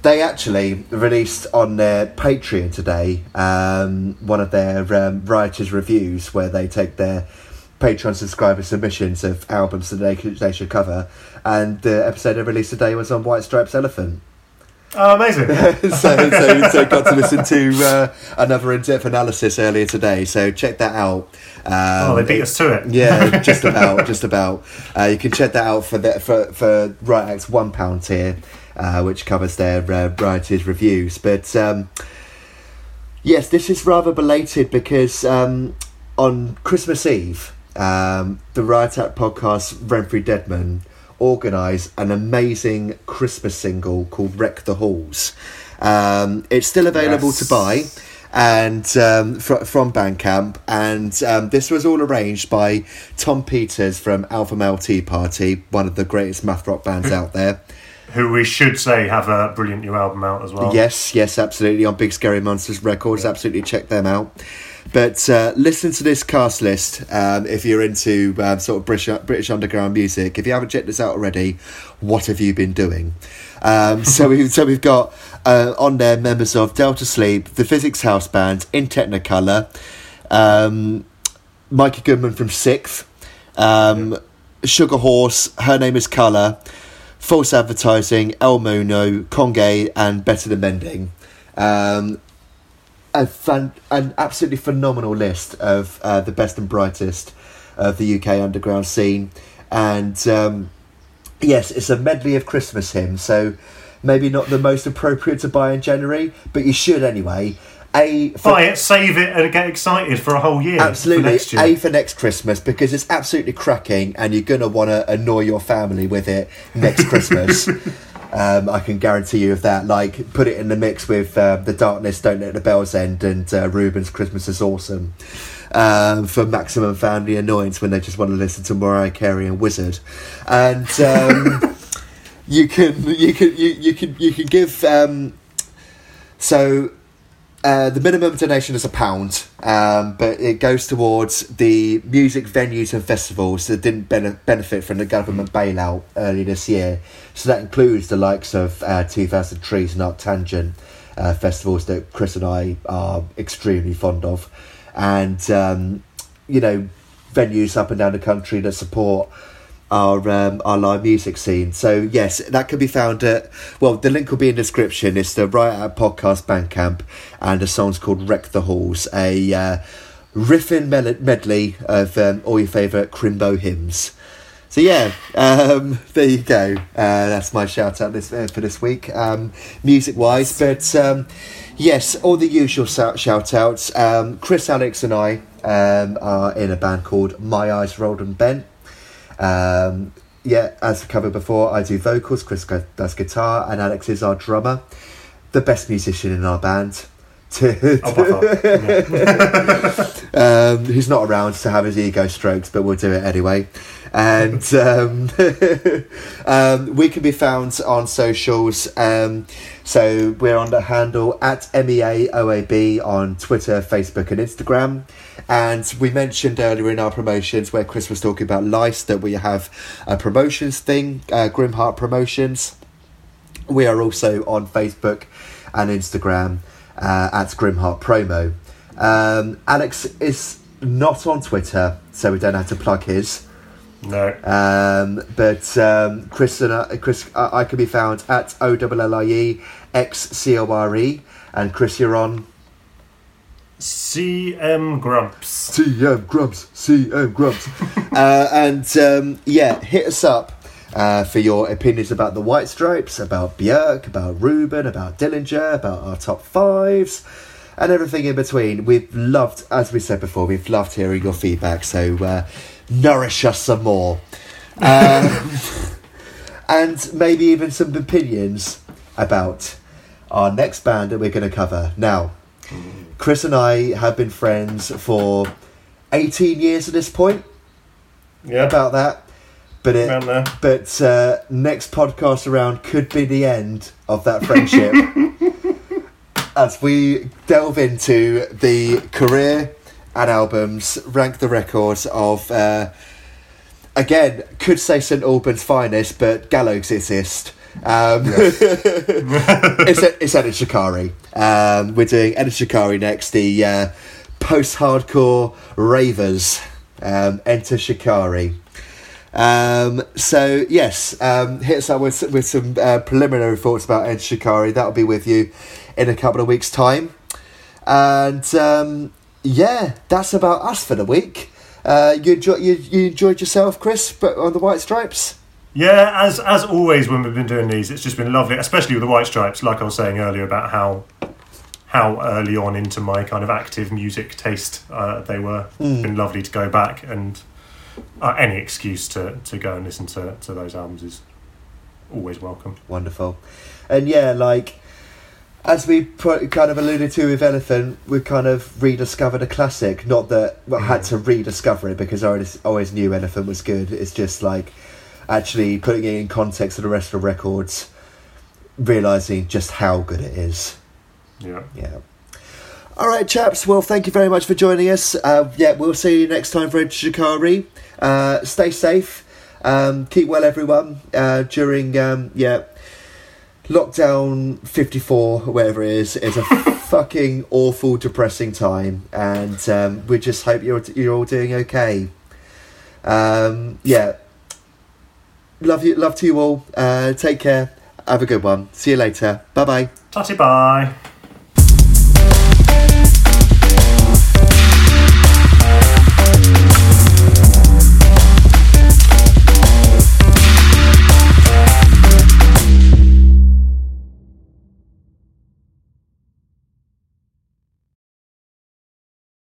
they actually released on their Patreon today um, one of their writers' reviews where they take their Patreon subscriber submissions of albums that they, they should cover. And the episode they released today was on White Stripes Elephant. Oh, amazing! [LAUGHS] so, so, so got to listen to uh, another in-depth analysis earlier today. So check that out. Um, oh, they beat us to it. yeah, [LAUGHS] just about, just about. Uh, you can check that out for the, for for Riot Act's one pound tier, uh, which covers their uh, writers' reviews. But um, yes, this is rather belated because um, on Christmas Eve, um, the Riot Act podcast Renfrey Deadman organised an amazing Christmas single called "Wreck the Halls." Um, it's still available Yes. to buy and um, fr- from Bandcamp, and um, this was all arranged by Tom Peters from Alpha Male Tea Party, one of the greatest math rock bands out there. Who we should say have a brilliant new album out as well. Yes, yes, absolutely. On Big Scary Monsters Records, absolutely check them out. But uh, listen to this cast list um, if you're into um, sort of British, British underground music. If you haven't checked this out already, what have you been doing? Um, [LAUGHS] so we've so we've got uh, on there members of Delta Sleep, the Physics House Band, In Technicolor, um, Mikey Goodman from SikTh, um, Sugar Horse, Her Name Is Calla, False Advertising, El Muno, Conge, and Better Than Mending. Um, a fan, an absolutely phenomenal list of uh, the best and brightest of the UK underground scene. and um, yes, it's a medley of Christmas hymns. So maybe not the most appropriate to buy in January, but you should anyway. A for- Buy it, save it, and get excited for a whole year. Absolutely, next year. A for next Christmas because it's absolutely cracking, and you're gonna want to annoy your family with it next Christmas. [LAUGHS] Um, I can guarantee you of that. Like, put it in the mix with uh, the Darkness, Don't Let the Bells End, and uh, Reuben's Christmas is Awesome um, for maximum family annoyance when they just want to listen to Mariah Carey and Wizzard, and um, [LAUGHS] you can you can you, you can you can give um, so uh, the minimum donation is a pound, um, but it goes towards the music venues and festivals that didn't bene- benefit from the government bailout early this year. So that includes the likes of uh, 2000 Trees and Arctangent uh, festivals that Chris and I are extremely fond of, and um, you know venues up and down the country that support our um, our live music scene. So yes, that can be found at well, the link will be in the description. It's the Riot Act Podcast Bandcamp, and the song's called "Wreck the Halls," a uh, riffing medley of um, all your favourite Crimbo hymns. So yeah, um, [LAUGHS] there you go. Uh, that's my shout out this uh, for this week, um, music wise. But um, yes, all the usual shout outs. Um, Chris, Alex, and I are in a band called My Eyes Rolled and Bent. Um, yeah, as covered before, I do vocals, Chris does guitar, and Alex is our drummer, the best musician in our band. [LAUGHS] Buff [LAUGHS] um, who's not around to have his ego strokes, but we'll do it anyway. And [LAUGHS] um, um, we can be found on socials. So we're on the handle at MEAOAB on Twitter, Facebook, and Instagram. And we mentioned earlier in our promotions where Chris was talking about Lice that we have a promotions thing, uh, Grimheart Promotions. We are also on Facebook and Instagram uh, at Grimheart Promo. Um, Alex is not on Twitter, so we don't have to plug his. No. Um, but um, Chris and I, Chris, I, I can be found at O L L I E X C O R E, and Chris, you're on CM Grumps. CM Grubs, CM Grubs, [LAUGHS] uh, and um, yeah, hit us up. Uh, for your opinions about the White Stripes, about Björk, about Reuben, about Dillinger, about our top fives, and everything in between. We've loved, as we said before, we've loved hearing your feedback. So uh, nourish us some more, [LAUGHS] um, [LAUGHS] and maybe even some opinions about our next band that we're going to cover. Now, Chris and I have been friends for 18 years at this point, Yeah. about that. But it, but uh, next podcast around could be the end of that friendship [LAUGHS] as we delve into the career and albums, rank the records of uh, again could say St Albans finest, but Gallows exist. Um, [LAUGHS] it's it's Enter Shikari. Um, we're doing Enter Shikari next. The uh, post-hardcore ravers um, enter Shikari. Um, so yes, um, hit us up with with some uh, preliminary thoughts about Enter Shikari. That'll be with you in a couple of weeks' time. And um, yeah, that's about us for the week. Uh, you, enjoy, you you enjoyed yourself, Chris, but on the White Stripes. Yeah, as as always when we've been doing these, it's just been lovely, especially with the White Stripes. Like I was saying earlier about how how early on into my kind of active music taste uh, they were. It's been lovely to go back and uh, any excuse to, to go and listen to, to those albums is always welcome. Wonderful, and yeah, like as we pro- kind of alluded to with Elephant, we kind of rediscovered a classic. Not that we had to rediscover it because I always, always knew Elephant was good. It's just like actually putting it in context of the rest of the records, realizing just how good it is. Yeah. Yeah. All right, chaps. Well, thank you very much for joining us. Uh, yeah, we'll see you next time for Shikari. Uh, stay safe. Um, keep well, everyone. Uh, during um, yeah, lockdown fifty four, whatever it is, is a [LAUGHS] fucking awful, depressing time, and um, we just hope you're you're all doing okay. Um, yeah. Love you. Love to you all. Uh, take care. Have a good one. See you later. Bye bye. Tatty bye.